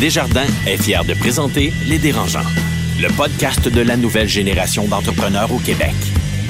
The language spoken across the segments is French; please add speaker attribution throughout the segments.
Speaker 1: Desjardins est fier de présenter Les Dérangeants, le podcast de la nouvelle génération d'entrepreneurs au Québec.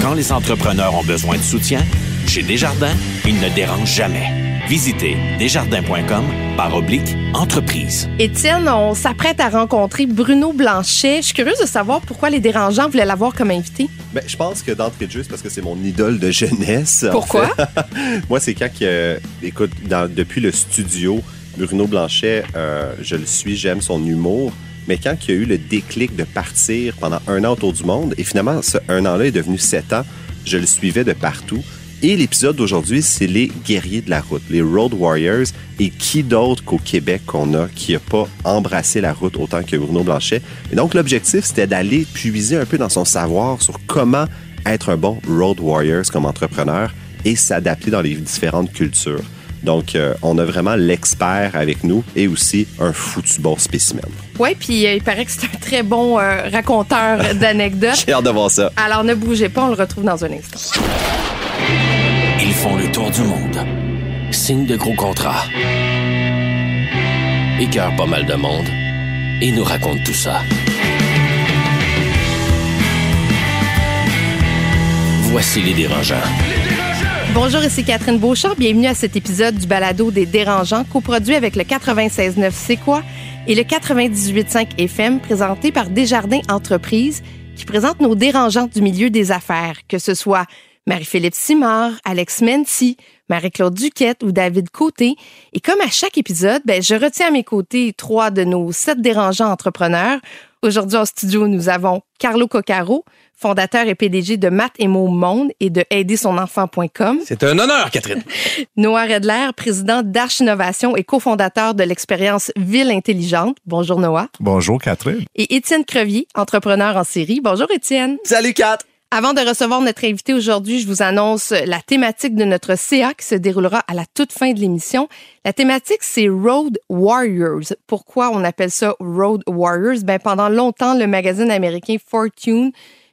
Speaker 1: Quand les entrepreneurs ont besoin de soutien, chez Desjardins, ils ne dérangent jamais. Visitez desjardins.com par oblique entreprise.
Speaker 2: Étienne, on s'apprête à rencontrer Bruno Blanchet. Je suis curieuse de savoir pourquoi les dérangeants voulaient l'avoir comme invité.
Speaker 3: Ben, je pense que d'entrée de jeu, c'est parce que c'est mon idole de jeunesse. en
Speaker 2: Pourquoi?
Speaker 3: fait. Moi, c'est quand que, écoute, dans- depuis le studio, Bruno Blanchet, euh, je le suis, j'aime son humour. Mais quand il y a eu le déclic de partir pendant un an autour du monde, et finalement, ce un an-là est devenu sept ans, je le suivais de partout. Et l'épisode d'aujourd'hui, c'est les guerriers de la route, les Road Warriors. Et qui d'autre qu'au Québec qu'on a qui n'a pas embrassé la route autant que Bruno Blanchet? Et donc, l'objectif, c'était d'aller puiser un peu dans son savoir sur comment être un bon Road Warriors comme entrepreneur et s'adapter dans les différentes cultures. Donc, euh, on a vraiment l'expert avec nous et aussi un foutu bon spécimen.
Speaker 2: Oui, puis euh, il paraît que c'est un très bon euh, raconteur d'anecdotes.
Speaker 3: J'ai hâte de voir ça.
Speaker 2: Alors ne bougez pas, on le retrouve dans un instant.
Speaker 1: Ils font le tour du monde. Signent de gros contrats. Écœurent pas mal de monde. Et nous racontent tout ça. Voici les dérangeants.
Speaker 2: Bonjour, ici Catherine Beauchamp. Bienvenue à cet épisode du balado des dérangeants, coproduit avec le 96.9 C'est quoi et le 98.5 FM, présenté par Desjardins Entreprises, qui présente nos dérangeants du milieu des affaires, que ce soit Marie-Philippe Simard, Alex Menti, Marie-Claude Duquette ou David Côté. Et comme à chaque épisode, ben, je retiens à mes côtés trois de nos sept dérangeants entrepreneurs. Aujourd'hui en studio, nous avons Carlo Coccaro, fondateur et PDG de Math et Mots Monde et de aidersonenfant.com.
Speaker 4: C'est un honneur, Catherine.
Speaker 2: Noah Redler, président d'Arch Innovation et cofondateur de l'expérience Ville Intelligente. Bonjour Noah.
Speaker 5: Bonjour Catherine.
Speaker 2: Et Étienne Crevier, entrepreneur en série. Bonjour Étienne.
Speaker 3: Salut, Kat!
Speaker 2: Avant de recevoir notre invité aujourd'hui, je vous annonce la thématique de notre CA qui se déroulera à la toute fin de l'émission. La thématique, c'est Road Warriors. Pourquoi on appelle ça Road Warriors? Ben, pendant longtemps, le magazine américain Fortune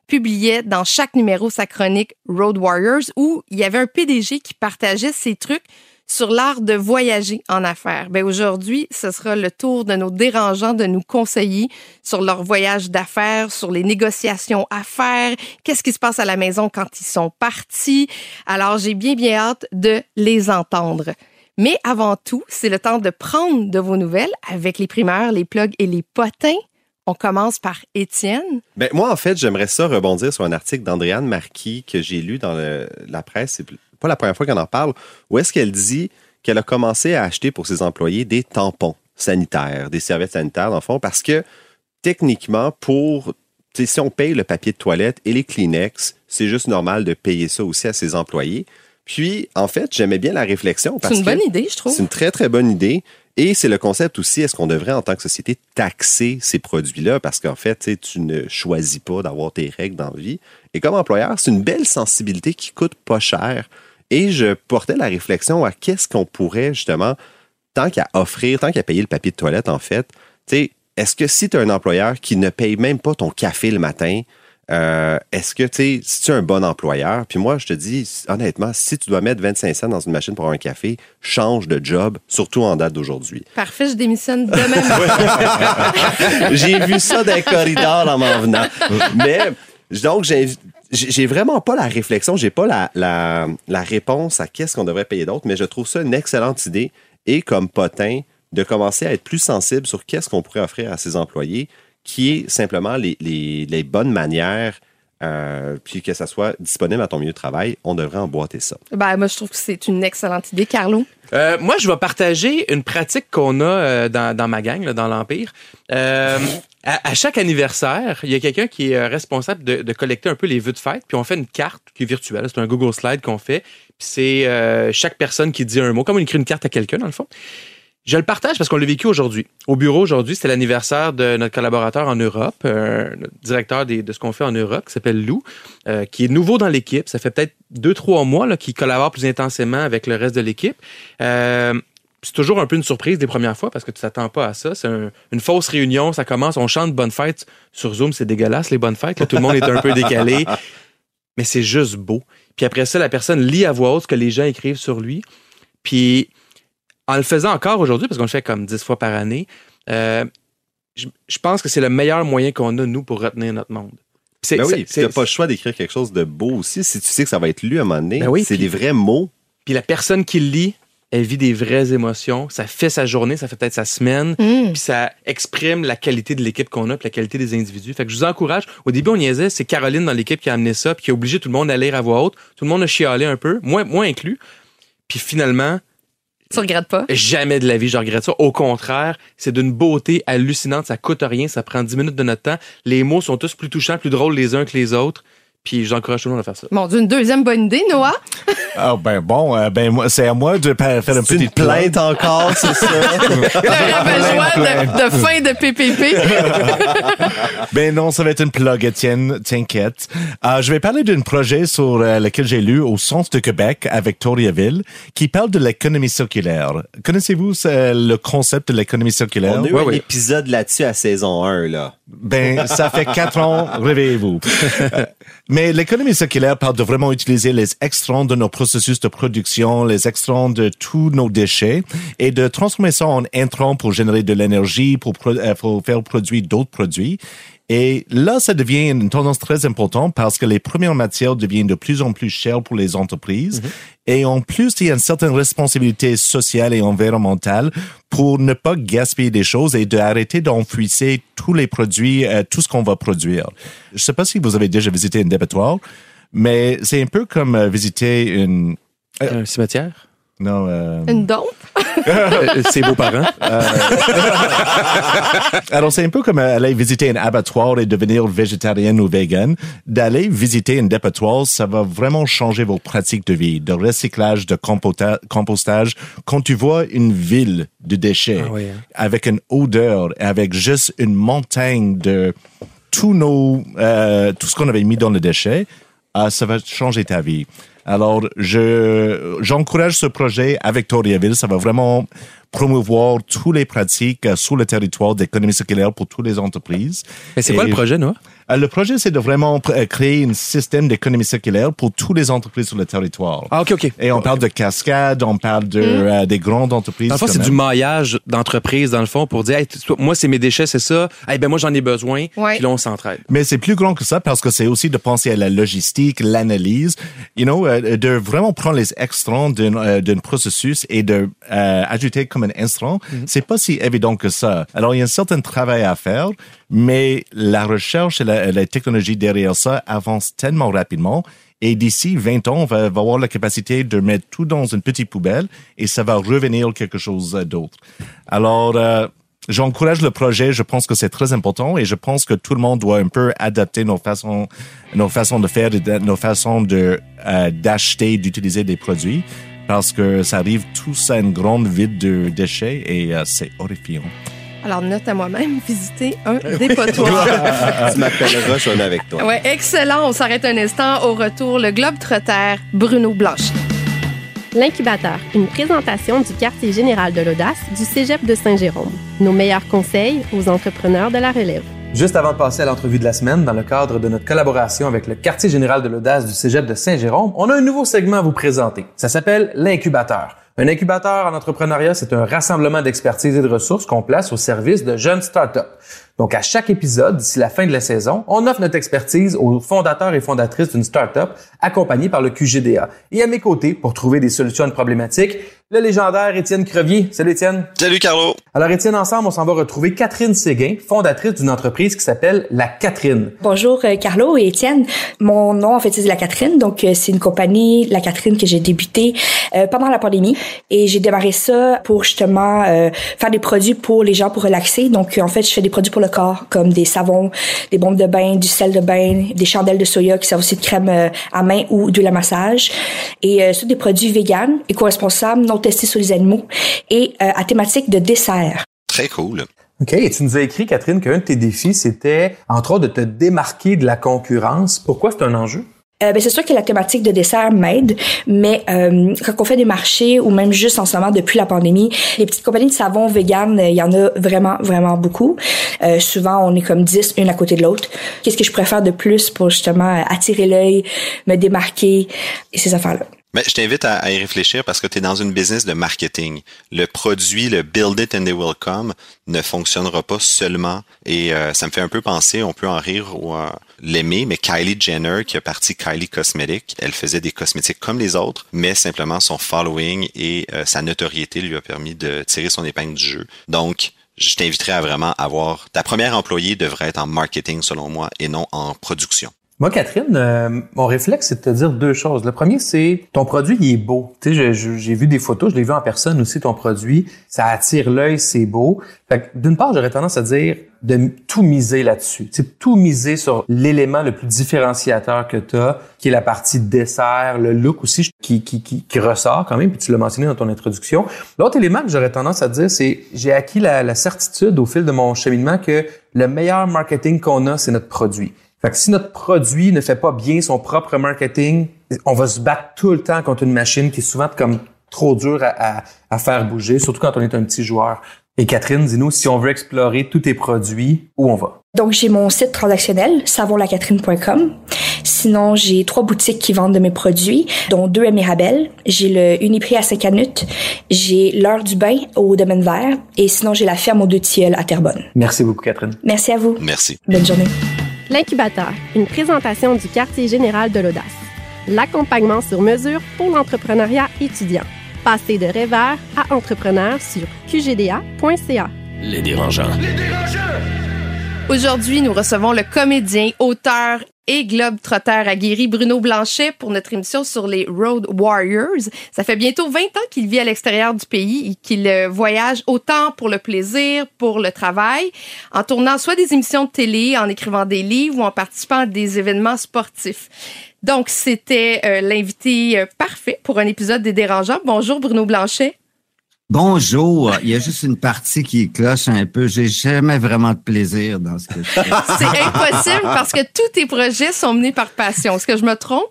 Speaker 2: publiait dans chaque numéro sa chronique Road Warriors où il y avait un PDG qui partageait ses trucs sur l'art de voyager en affaires. Ben aujourd'hui, ce sera le tour de nos dérangeants de nous conseiller sur leur voyage d'affaires, sur les négociations à faire, qu'est-ce qui se passe à la maison quand ils sont partis. Alors, j'ai bien bien hâte de les entendre. Mais avant tout, c'est le temps de prendre de vos nouvelles avec les primeurs, les plugs et les potins. On commence par Étienne.
Speaker 3: Ben, moi, en fait, j'aimerais ça rebondir sur un article d'Andréane Marquis que j'ai lu dans le- la presse. C'est pas la première fois qu'on en parle. Où est-ce qu'elle dit qu'elle a commencé à acheter pour ses employés des tampons sanitaires, des serviettes sanitaires, dans le fond, parce que techniquement, pour si on paye le papier de toilette et les Kleenex, c'est juste normal de payer ça aussi à ses employés. Puis, en fait, j'aimais bien la réflexion
Speaker 2: C'est
Speaker 3: parce
Speaker 2: une
Speaker 3: que
Speaker 2: bonne idée, je trouve.
Speaker 3: c'est une très, très bonne idée. Et c'est le concept aussi, est-ce qu'on devrait, en tant que société, taxer ces produits-là? Parce qu'en fait, tu ne choisis pas d'avoir tes règles dans la vie. Et comme employeur, c'est une belle sensibilité qui coûte pas cher. Et je portais la réflexion à qu'est-ce qu'on pourrait, justement, tant qu'à offrir, tant qu'à payer le papier de toilette, en fait, est-ce que si tu as un employeur qui ne paye même pas ton café le matin, euh, est-ce que, tu sais, si tu es un bon employeur, puis moi, je te dis, honnêtement, si tu dois mettre 25 cents dans une machine pour avoir un café, change de job, surtout en date d'aujourd'hui.
Speaker 2: Parfait, je démissionne demain.
Speaker 3: J'ai vu ça dans les corridors en m'en venant. Mais, donc, j'ai j'ai j'ai vraiment pas la réflexion, j'ai pas la, la, la réponse à qu'est-ce qu'on devrait payer d'autre, mais je trouve ça une excellente idée et comme potin de commencer à être plus sensible sur qu'est-ce qu'on pourrait offrir à ses employés, qui est simplement les, les, les bonnes manières, euh, puis que ça soit disponible à ton milieu de travail, on devrait emboîter ça.
Speaker 2: ben, moi, je trouve que c'est une excellente idée. Carlo?
Speaker 4: Euh, moi, je vais partager une pratique qu'on a euh, dans, dans ma gang, là, dans l'Empire. Euh, à, à chaque anniversaire, il y a quelqu'un qui est responsable de, de collecter un peu les vœux de fête, puis on fait une carte qui est virtuelle. C'est un Google Slide qu'on fait. Puis c'est euh, chaque personne qui dit un mot, comme on écrit une carte à quelqu'un, dans le fond. Je le partage parce qu'on l'a vécu aujourd'hui. Au bureau aujourd'hui, c'était l'anniversaire de notre collaborateur en Europe, euh, notre directeur de ce qu'on fait en Europe, qui s'appelle Lou, euh, qui est nouveau dans l'équipe. Ça fait peut-être deux, trois mois qu'il collabore plus intensément avec le reste de l'équipe. Euh, c'est toujours un peu une surprise des premières fois parce que tu t'attends pas à ça. C'est un- une fausse réunion, ça commence, on chante bonne fête sur Zoom, c'est dégueulasse les bonnes fêtes. tout le monde est un peu décalé, mais c'est juste beau. Puis après ça, la personne lit à voix haute ce que les gens écrivent sur lui. Puis en le faisant encore aujourd'hui, parce qu'on le fait comme dix fois par année, euh, je, je pense que c'est le meilleur moyen qu'on a, nous, pour retenir notre monde. C'est-
Speaker 3: Ben oui,
Speaker 4: c'est-
Speaker 3: t'as pas le choix d'écrire quelque chose de beau aussi. Si tu sais que ça va être lu à un moment donné,
Speaker 4: Ben oui,
Speaker 3: c'est des vrais mots.
Speaker 4: Puis la personne qui le lit, elle vit des vraies émotions. Ça fait sa journée, ça fait peut-être sa semaine.
Speaker 2: Mm.
Speaker 4: Puis ça exprime la qualité de l'équipe qu'on a, puis la qualité des individus. Fait que je vous encourage. Au début, on niaisait, c'est Caroline dans l'équipe qui a amené ça, puis qui a obligé tout le monde à lire à voix haute. Tout le monde a chialé un peu, moi, moi inclus. Puis finalement,
Speaker 2: Tu regrettes pas?
Speaker 4: jamais de la vie, je regrette ça. Au contraire, c'est d'une beauté hallucinante. Ça coûte rien, ça prend 10 minutes de notre temps. Les mots sont tous plus touchants, plus drôles les uns que les autres. Puis j'encourage tout le monde à faire ça.
Speaker 2: Mon Dieu, une deuxième bonne idée, Noah.
Speaker 5: Ah ben bon, euh, ben moi, c'est à moi de faire
Speaker 3: une plainte encore, c'est ça?
Speaker 2: Le besoin de, de fin de PPP.
Speaker 5: Ben non, ça va être une plug, Étienne, t'inquiète. Euh, je vais parler d'un projet sur euh, lequel j'ai lu au Centre de Québec à Victoriaville qui parle de l'économie circulaire. Connaissez-vous euh, le concept de l'économie circulaire?
Speaker 3: On a eu
Speaker 4: Ouais,
Speaker 3: un
Speaker 4: ouais.
Speaker 3: épisode là-dessus à saison 1, là.
Speaker 5: Ben, ça fait quatre ans, réveillez-vous. Mais l'économie circulaire parle de vraiment utiliser les extrants de nos processus de production, les extrants de tous nos déchets et de transformer ça en intrants pour générer de l'énergie, pour, euh, pour faire produire d'autres produits. Et là, ça devient une tendance très importante parce que les premières matières deviennent de plus en plus chères pour les entreprises. Et en plus, il y a une certaine responsabilité sociale et environnementale pour ne pas gaspiller des choses et d'arrêter d'enfouisser tous les produits, euh, tout ce qu'on va produire. Je sais pas si vous avez déjà visité un dépotoir, mais c'est un peu comme euh, visiter une...
Speaker 4: Un cimetière?
Speaker 5: Non, euh,
Speaker 2: Une dompe?
Speaker 4: Euh, Ses beaux-parents?
Speaker 5: Alors, c'est un peu comme euh, aller visiter un abattoir et devenir végétarien ou vegan. D'aller visiter un dépotoir, ça va vraiment changer vos pratiques de vie, de recyclage, de compostage. Quand tu vois une ville de déchets
Speaker 4: Ah oui, hein.
Speaker 5: avec une odeur, avec juste une montagne de tous nos, euh, tout ce qu'on avait mis dans le déchet, ah, ça va changer ta vie. Alors, je, j'encourage ce projet à Victoriaville. Ça va vraiment promouvoir toutes les pratiques euh, sur le territoire d'économie circulaire pour toutes les entreprises.
Speaker 4: Mais c'est quoi le projet, Noah?
Speaker 5: Euh, Le projet, c'est de vraiment euh, créer un système d'économie circulaire pour toutes les entreprises sur le territoire.
Speaker 4: Ah, OK, OK.
Speaker 5: Et on parle de cascades, on parle de, euh, des grandes entreprises. Quand
Speaker 4: c'est du maillage d'entreprise, dans le fond, pour dire, hey, tu- moi, c'est mes déchets, c'est ça. Hey, ben, moi, j'en ai besoin.
Speaker 2: Ouais.
Speaker 4: Puis là, on s'entraide.
Speaker 5: Mais c'est plus grand que ça parce que c'est aussi de penser à la logistique, l'analyse, you know, euh, de vraiment prendre les extrants d'un euh, d'un processus et de euh, ajouter comme un instrument. C'est pas si évident que ça. Alors il y a un certain travail à faire, mais la recherche et la, technologie derrière ça avance tellement rapidement. Et d'ici 20 ans, on va, avoir la capacité de mettre tout dans une petite poubelle et ça va revenir quelque chose d'autre. Alors, euh, J'encourage le projet. Je pense que c'est très important et je pense que tout le monde doit un peu adapter nos façons, nos façons de faire, nos façons de euh, d'acheter, d'utiliser des produits parce que ça arrive tous à une grande ville de déchets et euh, c'est horrifiant.
Speaker 2: Alors, note à moi-même, visiter un dépotoir.
Speaker 3: tu m'appelleras, je avec toi.
Speaker 2: Ouais, excellent. On s'arrête un instant. Au retour, le Globe Trotter, Bruno Blanchet.
Speaker 6: L'incubateur, une présentation du quartier général de l'audace du Cégep de Saint-Jérôme. Nos meilleurs conseils aux entrepreneurs de la relève.
Speaker 4: Juste avant de passer à l'entrevue de la semaine, dans le cadre de notre collaboration avec le quartier général de l'audace du Cégep de Saint-Jérôme, on a un nouveau segment à vous présenter. Ça s'appelle l'incubateur. Un incubateur en entrepreneuriat, c'est un rassemblement d'expertise et de ressources qu'on place au service de jeunes startups. Donc, à chaque épisode, d'ici la fin de la saison, on offre notre expertise aux fondateurs et fondatrices d'une startup accompagnés par le QGDA. Et à mes côtés, pour trouver des solutions à une problématique, le légendaire Étienne Crevier. Salut Étienne.
Speaker 7: Salut Carlo.
Speaker 4: Alors Étienne, ensemble, on s'en va retrouver Catherine Séguin, fondatrice d'une entreprise qui s'appelle La Catherine.
Speaker 8: Bonjour euh, Carlo et Étienne. Mon nom en fait c'est La Catherine, donc euh, c'est une compagnie La Catherine que j'ai débuté euh, pendant la pandémie et j'ai démarré ça pour justement euh, faire des produits pour les gens pour relaxer. Donc euh, en fait je fais des produits pour le corps comme des savons, des bombes de bain, du sel de bain, des chandelles de soya qui servent aussi de crème euh, à main ou de la massage et euh, c'est des produits véganes, éco-responsables, non testés sur les animaux et euh, à thématique de dessert.
Speaker 7: Très cool.
Speaker 4: OK, et tu nous as écrit, Catherine, qu'un de tes défis, c'était, entre autres, de te démarquer de la concurrence. Pourquoi c'est un enjeu?
Speaker 8: Euh, ben, c'est sûr que la thématique de dessert m'aide, mais euh, quand on fait des marchés ou même juste en ce moment depuis la pandémie, les petites compagnies de savon vegan, euh, il y en a vraiment, vraiment beaucoup. Euh, souvent, on est comme 10, une à côté de l'autre. Qu'est-ce que je préfère de plus pour justement attirer l'œil, me démarquer et ces affaires-là?
Speaker 7: Je t'invite à, à, y réfléchir parce que tu es dans une business de marketing. Le produit, le build it and they will come, ne fonctionnera pas seulement. Et euh, ça me fait un peu penser, on peut en rire ou euh, l'aimer, mais Kylie Jenner qui a parti Kylie Cosmetics, elle faisait des cosmétiques comme les autres, mais simplement son following et euh, sa notoriété lui a permis de tirer son épingle du jeu. Donc, je t'inviterai à vraiment avoir ta première employée devrait être en marketing selon moi et non en production.
Speaker 4: Moi, Catherine, euh, mon réflexe, c'est de te dire deux choses. Le premier, c'est ton produit, il est beau. Tu sais, j'ai vu des photos, je l'ai vu en personne aussi, ton produit. Ça attire l'œil, c'est beau. D'une part, j'aurais tendance à dire de tout miser là-dessus. C'est tout miser sur l'élément le plus différenciateur que tu as, qui est la partie dessert, le look aussi qui, qui, qui, qui ressort quand même, puis tu l'as mentionné dans ton introduction. L'autre élément que j'aurais tendance à dire, c'est j'ai acquis la, la certitude au fil de mon cheminement que le meilleur marketing qu'on a, c'est notre produit. Fait que si notre produit ne fait pas bien son propre marketing, on va se battre tout le temps contre une machine qui est souvent comme trop dure à, à, faire bouger, surtout quand on est un petit joueur. Et Catherine, dis-nous, si on veut explorer tous tes produits, où on va?
Speaker 8: Donc, j'ai mon site transactionnel, savonlacatrine.com. Sinon, j'ai trois boutiques qui vendent de mes produits, dont deux à Mirabel. J'ai le Uniprix à Saint-Canut. J'ai l'heure du bain au Domaine Vert. Et sinon, j'ai la ferme aux deux tilleuls à Terrebonne.
Speaker 4: Merci beaucoup, Catherine.
Speaker 8: Merci à vous.
Speaker 7: Merci.
Speaker 8: Bonne journée.
Speaker 6: L'incubateur, une présentation du quartier général de l'audace. L'accompagnement sur mesure pour l'entrepreneuriat étudiant. Passez de rêveur à entrepreneur sur qgda.ca.
Speaker 1: Les dérangeants. Les
Speaker 2: dérangeants! Aujourd'hui, nous recevons le comédien, auteur et globe-trotter aguerri Bruno Blanchet pour notre émission sur les Road Warriors. Ça fait bientôt 20 ans qu'il vit à l'extérieur du pays et qu'il euh, voyage autant pour le plaisir, pour le travail, en tournant soit des émissions de télé, en écrivant des livres ou en participant à des événements sportifs. Donc, c'était euh, l'invité euh, parfait pour un épisode des Dérangeants. Bonjour Bruno Blanchet.
Speaker 9: Bonjour. Il y a juste une partie qui cloche un peu. J'ai jamais vraiment de plaisir dans ce que je fais.
Speaker 2: C'est impossible parce que tous tes projets sont menés par passion. Est-ce que je me trompe?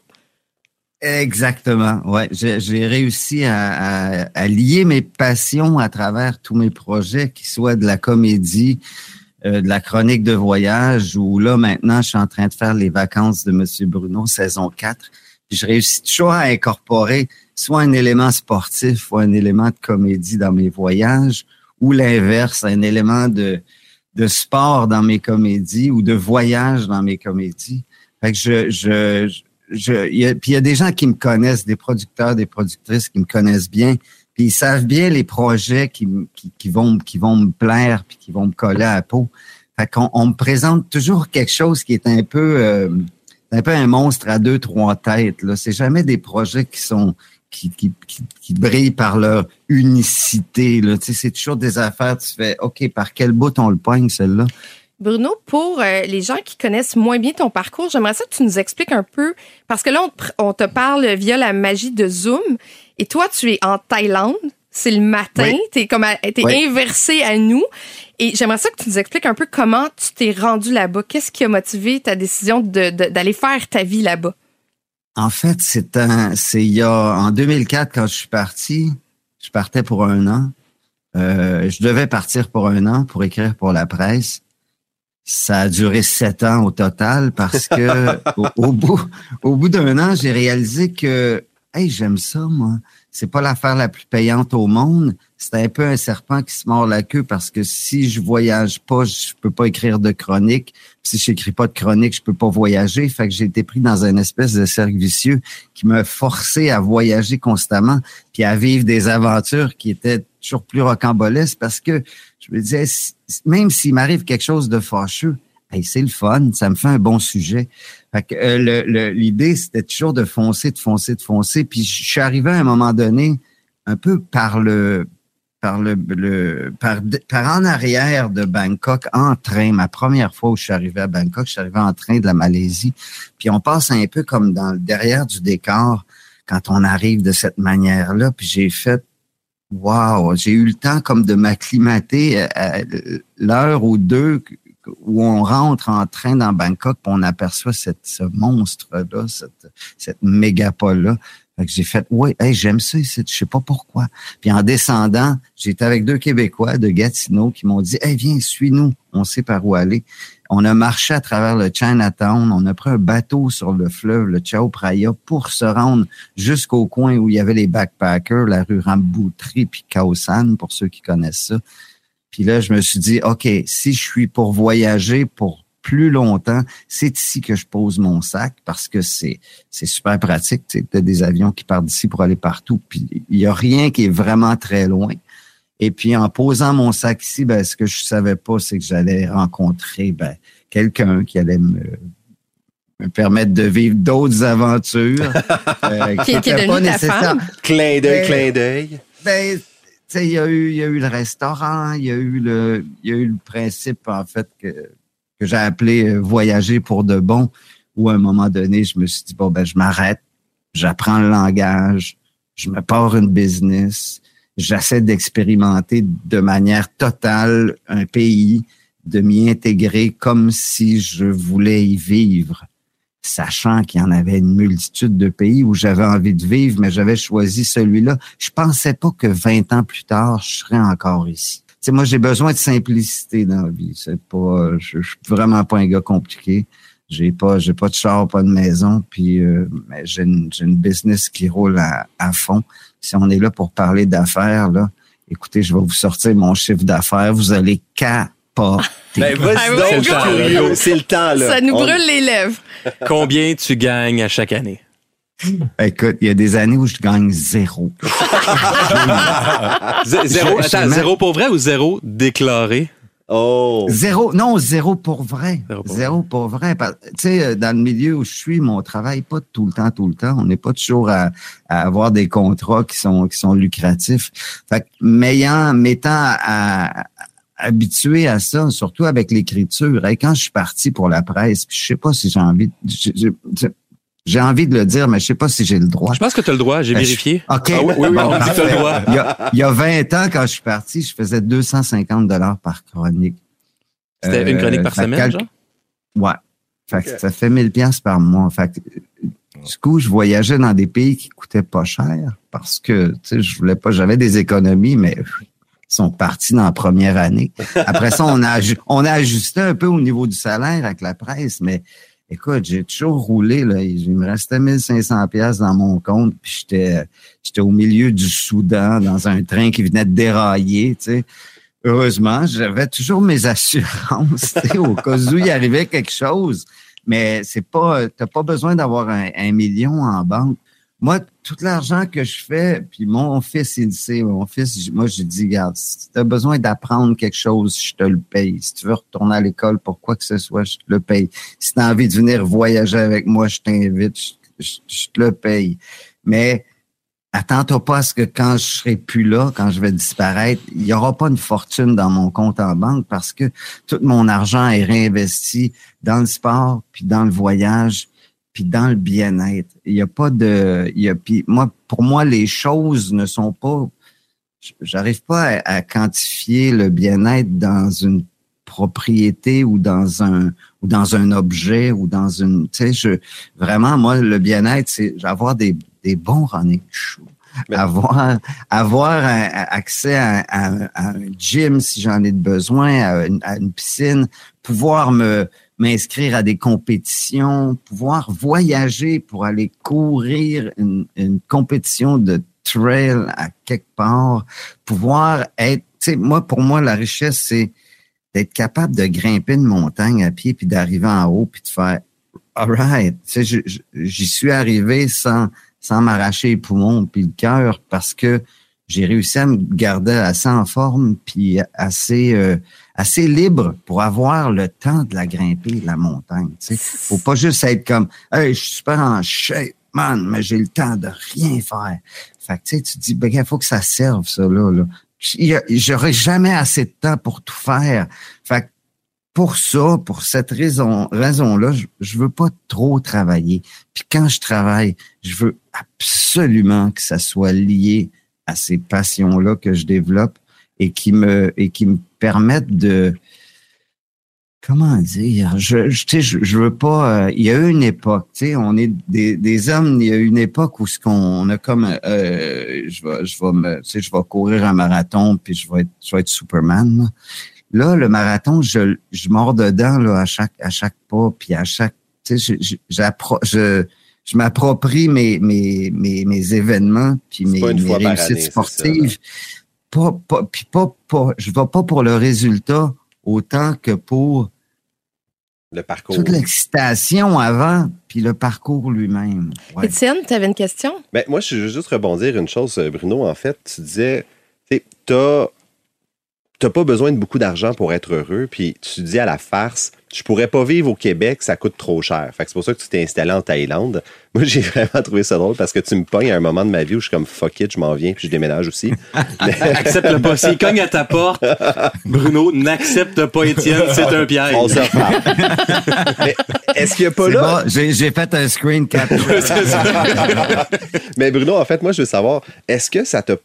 Speaker 9: Exactement. Ouais, j'ai réussi à, lier mes passions à travers tous mes projets, qu'ils soient de la comédie, euh, de la chronique de voyage, ou là maintenant, je suis en train de faire les vacances de Monsieur Bruno, saison 4. Puis je réussis toujours à incorporer soit un élément sportif ou un élément de comédie dans mes voyages, ou l'inverse, un élément de, de sport dans mes comédies ou de voyage dans mes comédies. Fait que je, je, je, y a, puis il y a des gens qui me connaissent, des producteurs, des productrices qui me connaissent bien, puis ils savent bien les projets qui, qui, qui vont, qui vont me plaire puis qui vont me coller à la peau. Fait qu'on on me présente toujours quelque chose qui est un peu, euh, un peu un monstre à deux, trois têtes. Là, c'est jamais des projets qui sont qui, qui, qui, brillent par leur unicité. Là. Tu sais, c'est toujours des affaires, tu fais, OK, par quel bout on le poigne, celle-là?
Speaker 2: Bruno, pour euh, les gens qui connaissent moins bien ton parcours, j'aimerais ça que tu nous expliques un peu, parce que là, on, te parle via la magie de Zoom, et toi, tu es en Thaïlande, c'est le matin, tu es, comme es inversé à nous, et j'aimerais ça que tu nous expliques un peu comment tu t'es rendu là-bas. Qu'est-ce qui a motivé ta décision d'aller faire ta vie là-bas?
Speaker 9: En fait, c'est un, c'est il y a en 2004 quand je suis parti, je partais pour un an. Euh, je devais partir pour un an pour écrire pour la presse. Ça a duré sept ans au total parce que au, bout, au bout d'un an, j'ai réalisé que, hey, j'aime ça moi c'est pas l'affaire la plus payante au monde. C'est un peu un serpent qui se mord la queue parce que si je voyage pas, je peux pas écrire de chronique. Si je n'écris pas de chronique, je peux pas voyager. Fait que j'ai été pris dans un espèce de cercle vicieux qui m'a forcé à voyager constamment puis à vivre des aventures qui étaient toujours plus rocambolesques parce que je me disais, même s'il m'arrive quelque chose de fâcheux, c'est le fun, ça me fait un bon sujet. Euh, l'idée, c'était toujours de foncer, de foncer, de foncer. Puis je suis arrivé à un moment donné, un peu par le par en arrière de Bangkok en train. Ma première fois où je suis arrivé à Bangkok, je suis arrivé en train de la Malaisie. Puis on passe un peu comme dans le derrière du décor quand on arrive de cette manière-là. Puis j'ai fait Wow, j'ai eu le temps comme de m'acclimater à l'heure ou deux où on rentre en train dans Bangkok, on aperçoit ce monstre-là, cette, cette mégapole-là. J'ai fait, ouais, hey, j'aime ça ici, je sais pas pourquoi. Puis en descendant, j'étais avec deux Québécois de Gatineau qui m'ont dit, hey, viens, suis-nous, on sait par où aller. On a marché à travers le Chinatown, on a pris un bateau sur le fleuve, le Chao Phraya, pour se rendre jusqu'au coin où il y avait les backpackers, la rue Ramboutri puis Kaosan, pour ceux qui connaissent ça. Puis là, je me suis dit, OK, si je suis pour voyager pour plus longtemps, c'est ici que je pose mon sac parce que c'est c'est super pratique. Tu as des avions qui partent d'ici pour aller partout, puis il y a rien qui est vraiment très loin. Et puis en posant mon sac ici, ben, ce que je savais pas, c'est que j'allais rencontrer ben, quelqu'un qui allait me, me permettre de vivre d'autres aventures.
Speaker 2: euh, qui, ta femme.
Speaker 3: Clin d'œil, clin d'œil.
Speaker 9: Ben, il y a eu, il y a eu le restaurant, il y a eu le, il y a eu le principe en fait que que j'ai appelé euh, voyager pour de bon, où à un moment donné, je me suis dit, bon, ben, je m'arrête, j'apprends le langage, je me pars une business, j'essaie d'expérimenter de manière totale un pays, de m'y intégrer comme si je voulais y vivre, sachant qu'il y en avait une multitude de pays où j'avais envie de vivre, mais j'avais choisi celui-là. Je pensais pas que 20 ans plus tard, je serais encore ici moi, j'ai besoin de simplicité dans la vie. C'est pas, je, je, suis vraiment pas un gars compliqué. J'ai pas, j'ai pas de char, pas de maison, puis euh, j'ai une, une, business qui roule à, à, fond. Si on est là pour parler d'affaires, là, écoutez, je vais vous sortir mon chiffre d'affaires. Vous allez capoter.
Speaker 3: Ben, vas-y donc, c'est le temps, là.
Speaker 2: Ça nous brûle les lèvres.
Speaker 4: Combien tu gagnes à chaque année?
Speaker 9: Écoute, il y a des années où je gagne zéro.
Speaker 4: zéro, attends, zéro pour vrai ou zéro déclaré?
Speaker 3: Oh.
Speaker 9: Zéro, non, zéro pour vrai. Zéro pour, vrai. Tu sais, dans le milieu où je suis, mon travail pas tout le temps, tout le temps. On n'est pas toujours à, avoir des contrats qui sont qui sont lucratifs. Fait que, m'ayant, m'étant à, habitué à ça, surtout avec l'écriture. Et quand je suis parti pour la presse, je sais pas si j'ai envie, de, j'ai envie de le dire, mais je sais pas si j'ai le droit.
Speaker 4: Je pense que tu as le droit, j'ai
Speaker 9: Ben,
Speaker 4: vérifié.
Speaker 9: OK.
Speaker 4: Ah oui, oui, oui, on dit que t'as le droit.
Speaker 9: Il y, a, il y a 20 ans, quand je suis parti, je faisais 250 dollars par chronique.
Speaker 4: C'était une chronique par
Speaker 9: fait
Speaker 4: semaine,
Speaker 9: que-
Speaker 4: genre?
Speaker 9: Ouais. Fait que ça fait 1000 pièces par mois. Fait que, du coup, je voyageais dans des pays qui coûtaient pas cher parce que, tu sais, je voulais pas, j'avais des économies, mais ils sont partis dans la première année. Après ça, on a, on a ajusté un peu au niveau du salaire avec la presse, mais écoute, j'ai toujours roulé, là. Il me restait 1500 pièces dans mon compte, puis j'étais, j'étais au milieu du Soudan dans un train qui venait de dérailler, tu sais. Heureusement, j'avais toujours mes assurances, tu sais, au cas où il arrivait quelque chose. Mais c'est pas, t'as pas besoin d'avoir un, un million en banque. Moi, tout l'argent que je fais, puis mon fils, il sait, mon fils, moi, j'ai dit, regarde, si tu as besoin d'apprendre quelque chose, je te le paye. Si tu veux retourner à l'école pour quoi que ce soit, je te le paye. Si tu as envie de venir voyager avec moi, je t'invite, je, te le paye. Mais attends-toi pas à ce que quand je serai plus là, quand je vais disparaître, il y aura pas une fortune dans mon compte en banque parce que tout mon argent est réinvesti dans le sport, puis dans le voyage, puis dans le bien-être. Il y a pas de, il y a, puis moi, pour moi, les choses ne sont pas, j'arrive pas à, à quantifier le bien-être dans une propriété ou dans un ou dans un objet ou dans une tu sais je vraiment moi le bien-être c'est avoir des, des bons running shoes avoir avoir un accès à, à- à un gym si j'en ai besoin à une, à une piscine pouvoir me m'inscrire à des compétitions pouvoir voyager pour aller courir une, une compétition de trail à quelque part pouvoir être tu sais moi pour moi la richesse c'est d'être capable de grimper une montagne à pied puis d'arriver en haut puis de faire all right tu sais j'y suis arrivé sans sans m'arracher les poumons puis le cœur parce que j'ai réussi à me garder assez en forme puis assez euh, assez libre pour avoir le temps de la grimper la montagne tu sais. Faut pas juste être comme hey je suis super en shape man mais j'ai le temps de rien faire fait que tu sais tu dis ben il faut que ça serve ça là là. J'aurais jamais assez de temps pour tout faire. Fait que pour ça, pour cette raison, raison-là, je, je veux pas trop travailler. Puis quand je travaille, je veux absolument que ça soit lié à ces passions-là que je développe et qui me et qui me permettent de comment dire, je, je, je, je veux pas. euh, il y a eu une époque, tu sais, on est des, des hommes. Il y a eu une époque où ce qu'on on a comme, euh, je vais, je vais me, tu sais, je vais courir un marathon puis je vais être, je vais être Superman. Là, le marathon, je, je mords dedans là à chaque, à chaque pas puis à chaque, tu sais, je, je, j'appro- je, je m'approprie mes, mes, mes, mes événements puis mes, mes réussites
Speaker 3: année, c'est ça,
Speaker 9: sportives. pas, pas, puis pas, pas, je vais pas pour le résultat autant que pour
Speaker 3: Le parcours.
Speaker 9: toute l'excitation avant, puis le parcours lui-même. Ouais.
Speaker 2: Étienne, tu avais une question?
Speaker 3: Ben, moi, je veux juste rebondir une chose, euh, Bruno. En fait, tu disais, tu sais, t'as pas besoin de beaucoup d'argent pour être heureux. Puis tu dis à la farce, je pourrais pas vivre au Québec, ça coûte trop cher. Fait que c'est pour ça que tu t'es installé en Thaïlande. Moi, j'ai vraiment trouvé ça drôle parce que tu me pognes à un moment de ma vie où je suis comme fuck it, je m'en viens, puis je déménage aussi.
Speaker 4: Accepte pas. S'il cogne à ta porte, Bruno, n'accepte pas Étienne, c'est un piège.
Speaker 3: On se reparle. Mais est-ce qu'il y a pas là?
Speaker 9: bon, j'ai j'ai fait un screen capture.
Speaker 3: Mais Bruno, en fait, moi, je veux savoir, est-ce que ça t'a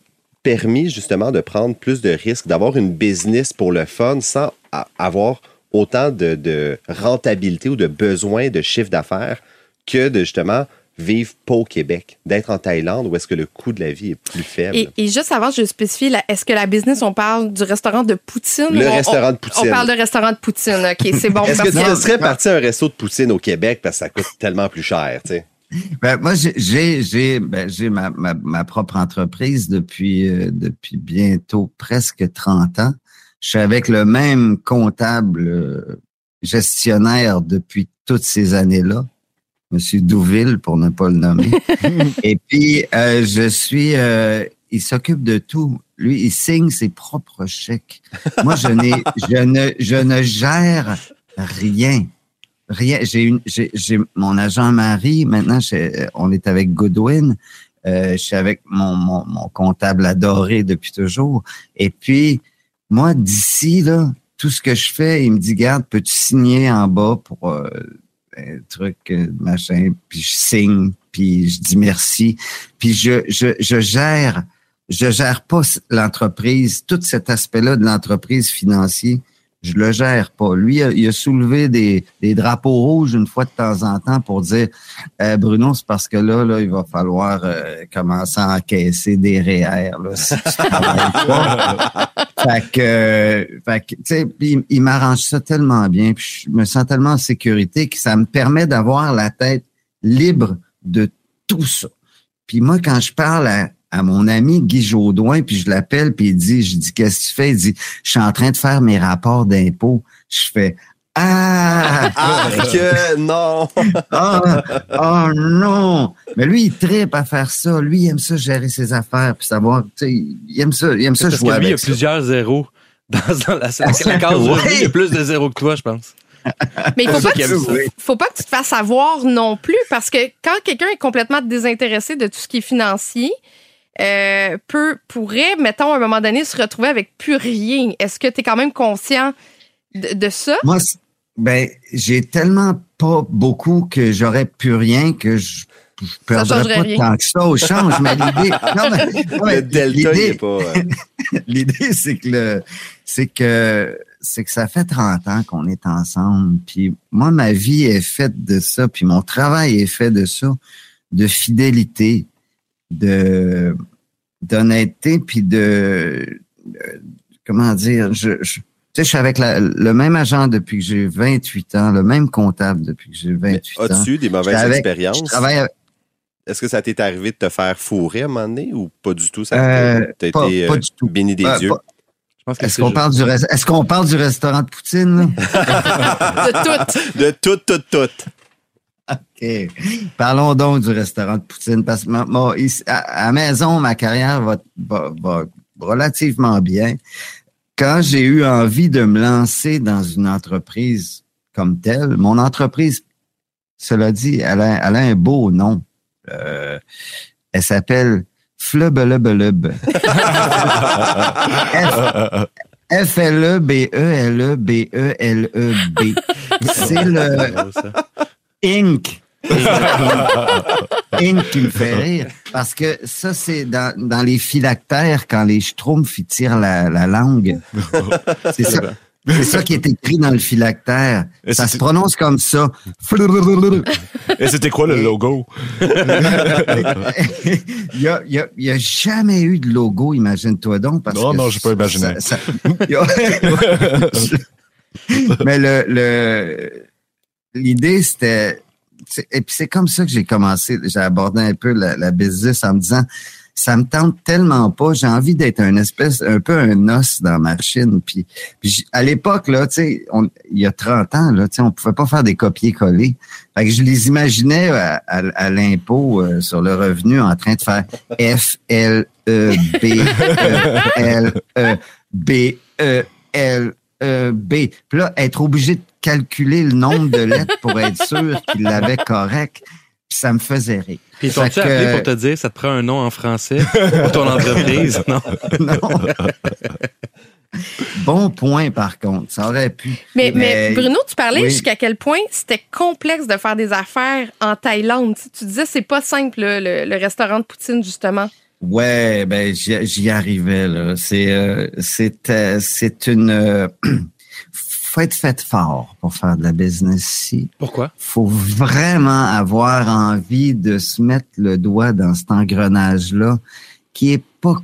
Speaker 3: permis justement de prendre plus de risques, d'avoir une business pour le fun sans avoir autant de, de rentabilité ou de besoin de chiffre d'affaires que de justement vivre pas au Québec, d'être en Thaïlande où est-ce que le coût de la vie est plus faible?
Speaker 2: Et, et juste avant, je spécifie, est-ce que la business, on parle du restaurant de Poutine?
Speaker 3: Le
Speaker 2: on-
Speaker 3: restaurant de Poutine.
Speaker 2: On parle de restaurant de Poutine. OK, c'est bon.
Speaker 3: Est-ce que tu serais parti à un resto de poutine au Québec parce que ça coûte tellement plus cher, tu sais?
Speaker 9: Ben, moi, j'ai- j'ai ben, ma, ma, ma propre entreprise depuis euh, depuis bientôt presque 30 ans. Je suis avec le même comptable euh, gestionnaire depuis toutes ces années-là, Monsieur Douville pour ne pas le nommer. Et puis euh, je suis, euh, il s'occupe de tout. Lui, il signe ses propres chèques. Moi, je n'ai, je ne, je ne gère rien. Rien. J'ai une, j'ai, mon agent Marie. Maintenant, on est avec Goodwin. Euh, je suis avec mon, mon, mon comptable adoré depuis toujours. Et puis, moi, d'ici, là, tout ce que je fais, il me dit, garde, peux-tu signer en bas pour euh, un truc, euh, machin, puis je signe, puis je dis merci. Puis je, je, je gère, je gère pas l'entreprise, tout cet aspect-là de l'entreprise financier je le gère pas. Lui, il a, il a soulevé des, des drapeaux rouges une fois de temps en temps pour dire Euh, Bruno, c'est parce que là, là, il va falloir euh, commencer à encaisser des REER. Là, si tu travailles pas. fait que, euh, fait que, tu sais, il, il m'arrange ça tellement bien, puis je me sens tellement en sécurité que ça me permet d'avoir la tête libre de tout ça. Puis moi, quand je parle à, à mon ami Guy Jodoin, puis je l'appelle, puis il dit, je dis, qu'est-ce que tu fais? Il dit, je suis en train de faire mes rapports d'impôts. Je fais, ah!
Speaker 3: Ah, que non!
Speaker 9: Ah, oh non! Mais lui, il tripe à faire ça. Lui, il aime ça gérer ses affaires, puis savoir, tu sais, il aime ça, il aime ça
Speaker 4: Parce
Speaker 9: jouer
Speaker 4: que lui, il y a
Speaker 9: ça.
Speaker 4: plusieurs zéros. Dans, dans la, la case il y a plus de zéros que toi, je pense.
Speaker 2: Mais il faut pas, que
Speaker 4: ça.
Speaker 2: tu, faut pas que tu te fasses avoir non plus, parce que quand quelqu'un est complètement désintéressé de tout ce qui est financier, euh, peut, pourrait, mettons, à un moment donné, se retrouver avec plus rien. Est-ce que tu es quand même conscient de, de ça?
Speaker 9: Moi, ben, j'ai tellement pas beaucoup que j'aurais plus rien que je je perdrais pas
Speaker 2: rien.
Speaker 9: tant que ça au change, mais l'idée, non, mais- non, mais
Speaker 3: Le delta, il
Speaker 9: l'idée-
Speaker 3: est pas.
Speaker 9: L'idée, c'est que le, c'est que, c'est que ça fait 30 ans qu'on est ensemble. Puis moi, ma vie est faite de ça. Puis mon travail est fait de ça, de fidélité, de, d'honnêteté, puis de, de- comment dire, je, je, tu sais, je suis avec la- le même agent depuis que j'ai 28 ans, le même comptable depuis que j'ai 28 ans.
Speaker 3: As-tu des mauvaises
Speaker 9: avec-
Speaker 3: expériences?
Speaker 9: Je travaille avec-
Speaker 3: Est-ce que ça t'est arrivé de te faire fourrer à un moment donné ou pas du tout? Ça
Speaker 9: Euh,
Speaker 3: t'as
Speaker 9: pas-
Speaker 3: été
Speaker 9: pas
Speaker 3: euh,
Speaker 9: du tout.
Speaker 3: béni des
Speaker 9: pas-
Speaker 3: dieux.
Speaker 9: Est-ce qu'on
Speaker 4: juste-
Speaker 9: parle du est-ce qu'on parle du restaurant de Poutine? là?
Speaker 2: De tout.
Speaker 3: De tout, tout, tout.
Speaker 9: OK. Parlons donc du restaurant de Poutine parce que à, la maison, ma carrière va, relativement bien. Quand j'ai eu envie de me lancer dans une entreprise comme telle, mon entreprise, cela dit, elle a, un beau nom. Euh, elle s'appelle Flubelubelub. F- E F-L-E-B-E-L-E-B-E-L-E-B. C'est le. Inc. Inc qui me fait rire. Parce que ça, c'est dans, dans les phylactères, quand les schtroumpfs ils tirent la, la langue. C'est ça. C'est ça qui est écrit dans le phylactère.
Speaker 5: Et
Speaker 9: Ça se prononce comme ça.
Speaker 5: Et c'était quoi le logo?
Speaker 9: il y a, il y a- jamais eu de logo, imagine-toi donc. Parce
Speaker 5: Non,
Speaker 9: que
Speaker 5: non, j'ai pas imaginé.
Speaker 9: ça- Mais le, le, l'idée, c'était, et puis c'est comme ça que j'ai commencé. J'ai abordé un peu la, la business en me disant, ça me tente tellement pas. J'ai envie d'être un espèce, un peu un os dans ma machine. Puis, à l'époque, là, tu sais, il y a 30 ans, là, tu sais, on pouvait pas faire des copier-coller. Fait que je les imaginais à, à- à l'impôt euh, sur le revenu en train de faire F, L, E, B, E, L, E, B, E, L, E, B. Puis là, être obligé de calculer le nombre de lettres pour être sûr qu'il l'avait correct. Puis ça me faisait rire.
Speaker 4: Puis t'ont-tu
Speaker 9: que-
Speaker 4: appelé pour te dire ça te prend un nom en français pour ton entreprise? Non.
Speaker 9: Non. bon point, par contre. Ça aurait pu.
Speaker 2: Mais, mais,
Speaker 9: Mais-
Speaker 2: Bruno, tu parlais
Speaker 9: oui.
Speaker 2: jusqu'à quel point c'était complexe de faire des affaires en Thaïlande. Tu, disais c'est pas simple, le restaurant de poutine, justement.
Speaker 9: Ouais, ben j'y j'y arrivais là. C'est euh, c'est euh, c'est une euh, faut être fait fort pour faire de la business ici.
Speaker 4: Pourquoi?
Speaker 9: Faut vraiment avoir envie de se mettre le doigt dans cet engrenage là qui est pas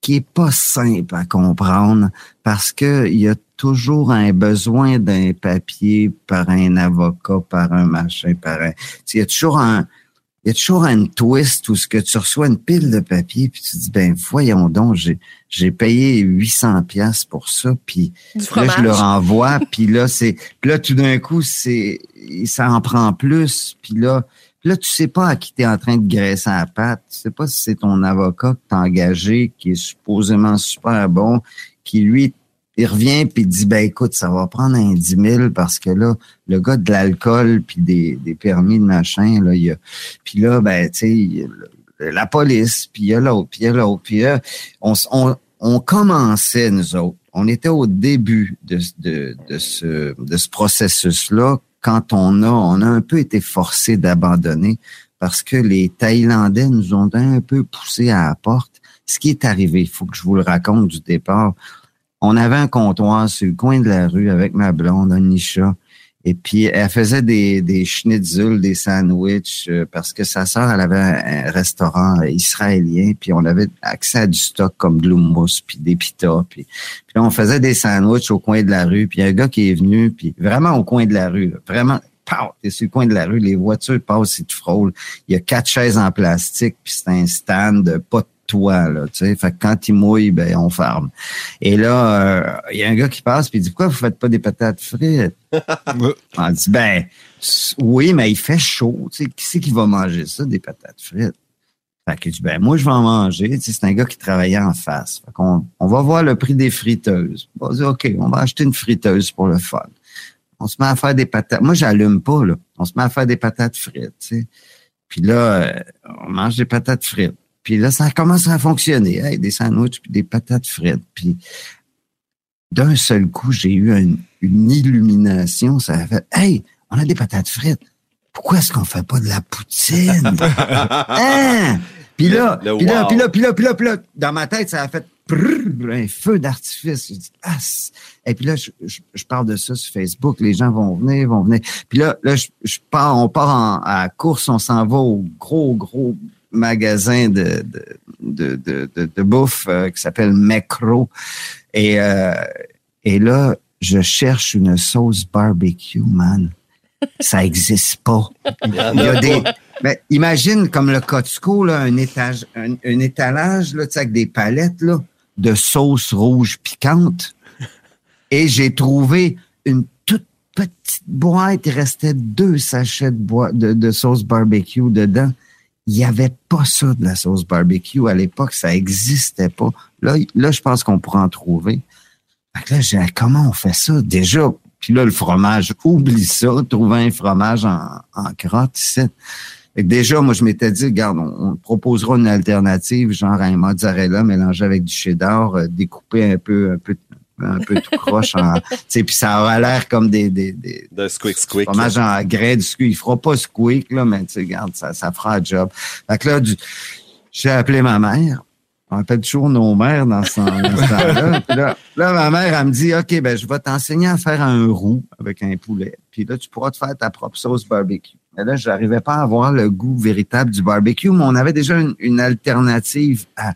Speaker 9: qui est pas simple à comprendre parce que il y a toujours un besoin d'un papier par un avocat, par un machin, par un. Il y a toujours un il y a toujours un twist où ce que tu reçois une pile de papier puis tu dis ben voyons donc j'ai j'ai payé 800 pièces pour ça puis
Speaker 2: Du
Speaker 9: là
Speaker 2: fromage.
Speaker 9: je le renvoie puis là c'est là tout d'un coup c'est ça en prend plus puis là là tu sais pas à qui tu es en train de graisser la patte tu sais pas si c'est ton avocat que t'as engagé qui est supposément super bon qui lui il revient puis il dit ben écoute ça va prendre un 10 000 parce que là le gars de l'alcool puis des, des permis de machin là il y a puis là ben tu sais la police puis il y a l'autre puis il y a l'autre puis là, on, on on commençait nous autres. On était au début de, de, de ce de ce processus là quand on a on a un peu été forcé d'abandonner parce que les Thaïlandais nous ont un peu poussé à la porte. Ce qui est arrivé il faut que je vous le raconte du départ on avait un comptoir sur le coin de la rue avec ma blonde, Anisha. Et puis, elle faisait des, des schnitzels, des sandwichs, euh, parce que sa sœur, elle avait un, restaurant israélien, puis on avait accès à du stock comme de l'houmous, puis des pitas. Puis, puis là, on faisait des sandwichs au coin de la rue, puis il y a un gars qui est venu, puis vraiment au coin de la rue, vraiment, pow, t'es sur le coin de la rue, les voitures passent et tu frôles. Il y a quatre chaises en plastique, puis c'est un stand, pas de là. Fait que quand il mouille, ben, on ferme. Et là, euh, il y a un gars qui passe puis il dit pourquoi vous faites pas des patates frites? On dit ben oui, mais il fait chaud. Qui c'est qui va manger ça des patates frites? Fait dit ben moi je vais en manger. C'est un gars qui travaillait en face. Fait qu'on on va voir le prix des friteuses. On va dire ok, on va acheter une friteuse pour le fun. On se met à faire des patates. Moi j'allume pas là. On se met à faire des patates frites. Puis là, euh, on mange des patates frites. Puis là, ça commence à fonctionner. Hey, des sandwichs puis des patates frites. Puis d'un seul coup, j'ai eu un- une illumination. Ça a fait Hey, on a des patates frites. Pourquoi est-ce qu'on fait pas de la poutine? hein? Puis là,
Speaker 3: Le- le
Speaker 9: puis là, puis là, puis là, puis là, puis là, dans ma tête, ça a fait prrr, un feu d'artifice. J'ai dit, ah, et puis là, je, je- je parle de ça sur Facebook. Les gens vont venir, vont venir. Puis là, là, je, je pars, on part en, à la course, on s'en va au gros, gros magasin de, de, de, de, de- de bouffe euh, qui s'appelle Macro. Et, euh, et là, je cherche une sauce barbecue, man. Ça existe pas. Il y a des. Ben, imagine comme le Costco, là, un étage, un, un étalage, là, avec des palettes, là, de sauce rouge piquante. Et j'ai trouvé une toute petite boîte. Il restait deux sachets de, boi- de, de sauce barbecue dedans. Il n'y avait pas ça de la sauce barbecue à l'époque. Ça existait pas. Là, là je pense qu'on pourrait en trouver. Fait que là, j'ai comment on fait ça? Déjà, puis là, le fromage, oublie ça, trouver un fromage en, en crotte ici. Fait que déjà, moi, je m'étais dit, regarde, on, on proposera une alternative, genre un mozzarella mélangé avec du cheddar, euh, découpé un peu, un peu, un peu tout croche. en- Tu sais, puis ça aura l'air comme des, des, des
Speaker 3: De squick squick.
Speaker 9: fromage en grès du squeak. Il fera pas squeak, là, mais tu regarde, ça, ça fera le job. Fait que là, j'ai appelé ma mère. on appelle toujours nos mères dans ce, temps-là. Là, là, ma mère, elle me dit, OK, ben, je vais t'enseigner à faire un roux avec un poulet. Puis là, tu pourras te faire ta propre sauce barbecue. Mais là, je n'arrivais pas à avoir le goût véritable du barbecue, mais on avait déjà une, une alternative à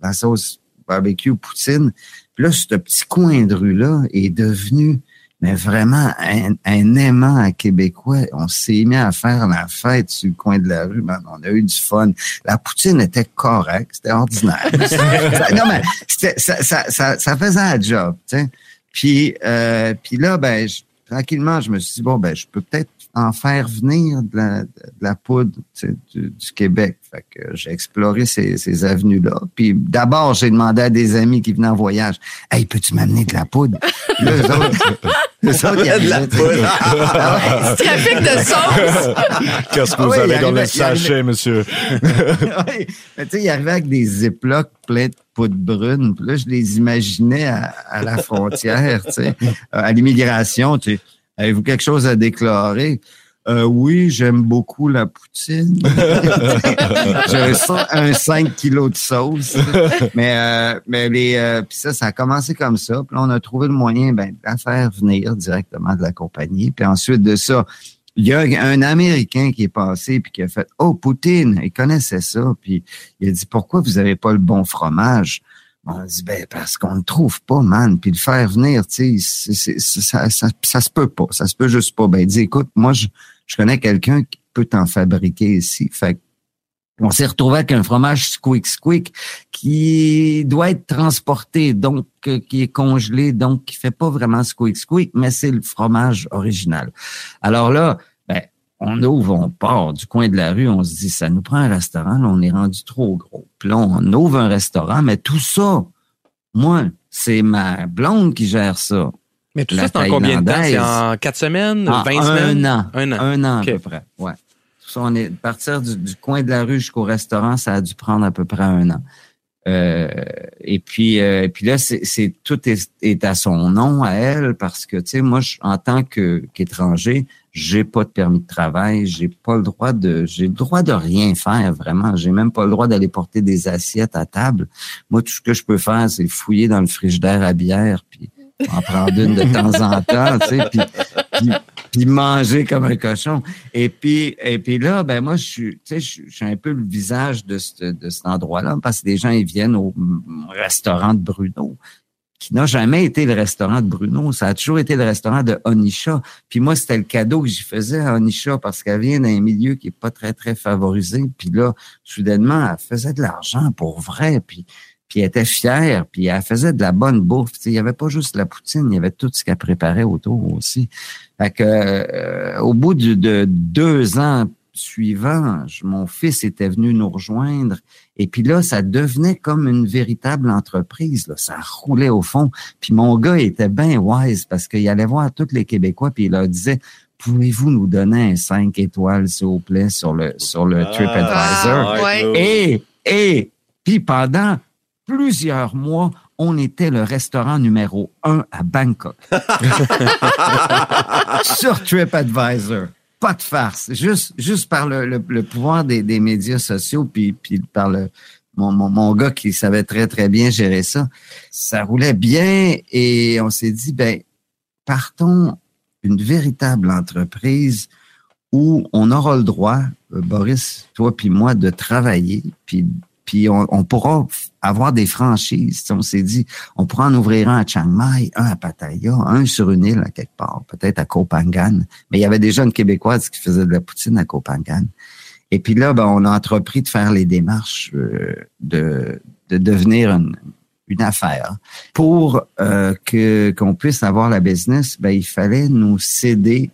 Speaker 9: la sauce barbecue poutine. Puis là, ce petit coin de rue-là est devenu mais vraiment un, un aimant à Québécois. On s'est mis à faire la fête sur le coin de la rue. Man, on a eu du fun. La poutine était correcte, c'était ordinaire. Ça- non, mais ça, ça, ça, ça faisait un job. tu sais. Puis, euh, puis là, ben, je- tranquillement, je me suis dit, bon, ben, je peux peut-être en faire venir de la, de la poudre tu sais, du, du Québec. Fait que j'ai exploré ces, ces avenues-là. Puis d'abord, j'ai demandé à des amis qui venaient en voyage, « Hey, peux-tu m'amener de la poudre? » Là, eux autres, eux autres, ils
Speaker 3: De la poudre.
Speaker 9: Ah ouais.
Speaker 2: Trafic de sauce.
Speaker 5: Qu'est-ce que
Speaker 9: Ah
Speaker 5: vous
Speaker 9: oui,
Speaker 5: avez dans le
Speaker 9: arrivait-
Speaker 5: sachet, monsieur?
Speaker 9: Ouais. Mais tu sais, il arrivait avec des ziplocs pleins de poudre brune. Puis là, je les imaginais à, à la frontière, tu sais, à l'immigration. Tu sais, avez-vous quelque chose à déclarer? Euh, oui, j'aime beaucoup la poutine. J'ai un, cin- un 5 kilos de sauce. Mais, euh, mais les, euh, puis ça, ça a commencé comme ça. Puis là, on a trouvé le moyen ben, de la faire venir directement de la compagnie. Puis ensuite de ça, il y a un Américain qui est passé puis qui a fait Oh, Poutine, il connaissait ça. Puis il a dit Pourquoi vous avez pas le bon fromage? On dit ben parce qu'on ne trouve pas, man. Puis le faire venir, tu sais, ça, ça, ça se peut pas. Ça se peut juste pas. Ben il dit écoute, moi je, je connais quelqu'un qui peut t'en fabriquer ici. Fait on s'est retrouvé avec un fromage squeak squeak qui doit être transporté, donc euh, qui est congelé, donc qui fait pas vraiment squeak squeak, mais c'est le fromage original. Alors là, on ouvre, on part du coin de la rue, on se dit, ça nous prend un restaurant, là, on est rendu trop gros. Puis là, on ouvre un restaurant, mais tout ça, moi, c'est ma blonde qui gère ça.
Speaker 4: Mais tout
Speaker 9: La
Speaker 4: ça, c'est en combien de temps? C'est en quatre semaines,
Speaker 9: En
Speaker 4: 20 semaines?
Speaker 9: Un an.
Speaker 4: Un an.
Speaker 9: Un an à peu près. Ouais. Tout ça, on est partir du, du coin de la rue jusqu'au restaurant, ça a dû prendre à peu près un an. Euh, et puis, euh, et puis là, c'est, c'est tout est, est à son nom à elle parce que tu sais, moi, je- en tant que qu'étranger, j'ai pas de permis de travail, j'ai pas le droit de, j'ai le droit de rien faire vraiment. J'ai même pas le droit d'aller porter des assiettes à table. Moi, tout ce que je peux faire, c'est fouiller dans le frigidaire à bière puis en prendre une de temps en temps, tu sais, puis, puis, manger comme un cochon. Et puis, et puis là, ben moi, je suis, tu sais, je, suis un peu le visage de, ce- de cet endroit-là parce que les gens, ils viennent au restaurant de Bruno qui n'a jamais été le restaurant de Bruno. Ça a toujours été le restaurant de Onisha. Puis moi, c'était le cadeau que j'y faisais à Onisha parce qu'elle vient d'un milieu qui est pas très, très favorisé. Puis là, soudainement, elle faisait de l'argent pour vrai. Puis, puis elle était fière. Puis elle faisait de la bonne bouffe. Il y avait pas juste la poutine, il y avait tout ce qu'elle préparait autour aussi. Fait que, euh, au bout de, de deux ans suivants, mon fils était venu nous rejoindre. Et puis là, ça devenait comme une véritable entreprise. Là. Ça roulait au fond. Puis mon gars était bien wise parce qu'il allait voir tous les Québécois puis il leur disait Pouvez-vous nous donner un 5 étoiles, s'il vous plaît, sur le, sur le TripAdvisor?
Speaker 2: Ah, ouais.
Speaker 9: Et, et, puis pendant plusieurs mois, on était le restaurant numéro un à Bangkok. Sur TripAdvisor. Pas de farce. Juste, juste par le, le, le pouvoir des, des médias sociaux, puis, puis par le, mon, mon, mon gars qui savait très, très bien gérer ça. Ça roulait bien et on s'est dit, ben, partons une véritable entreprise où on aura le droit, euh, Boris, toi puis moi, de travailler, puis puis on, on pourra avoir des franchises. On s'est dit, on pourra en ouvrir un à Chiang Mai, un à Pattaya, un sur une île à quelque part, peut-être à Koh. Mais il y avait déjà une Québécoise qui faisait de la poutine à Koh. Et puis là, ben, on a entrepris de faire les démarches euh, de, de devenir une, une affaire. Pour euh, que qu'on puisse avoir la business, ben, il fallait nous céder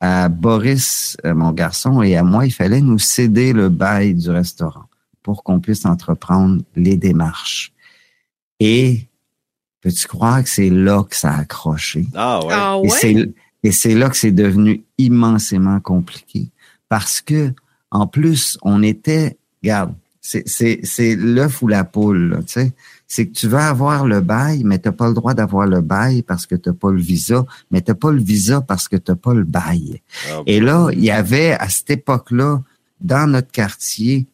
Speaker 9: à Boris, euh, mon garçon, et à moi, il fallait nous céder le bail du restaurant pour qu'on puisse entreprendre les démarches. Et peux-tu croire que c'est là que ça a accroché?
Speaker 3: Ah ouais.
Speaker 2: Ah
Speaker 9: Et
Speaker 2: ouais?
Speaker 9: c'est et c'est là que c'est devenu immensément compliqué parce que en plus on était, regarde, c'est c'est c'est l'œuf ou la poule, tu sais. C'est que tu vas avoir le bail, mais t'as pas le droit d'avoir le bail parce que t'as pas le visa, mais t'as pas le visa parce que t'as pas le bail.
Speaker 3: Ah,
Speaker 9: Et là, il y avait à cette époque-là, dans notre quartier,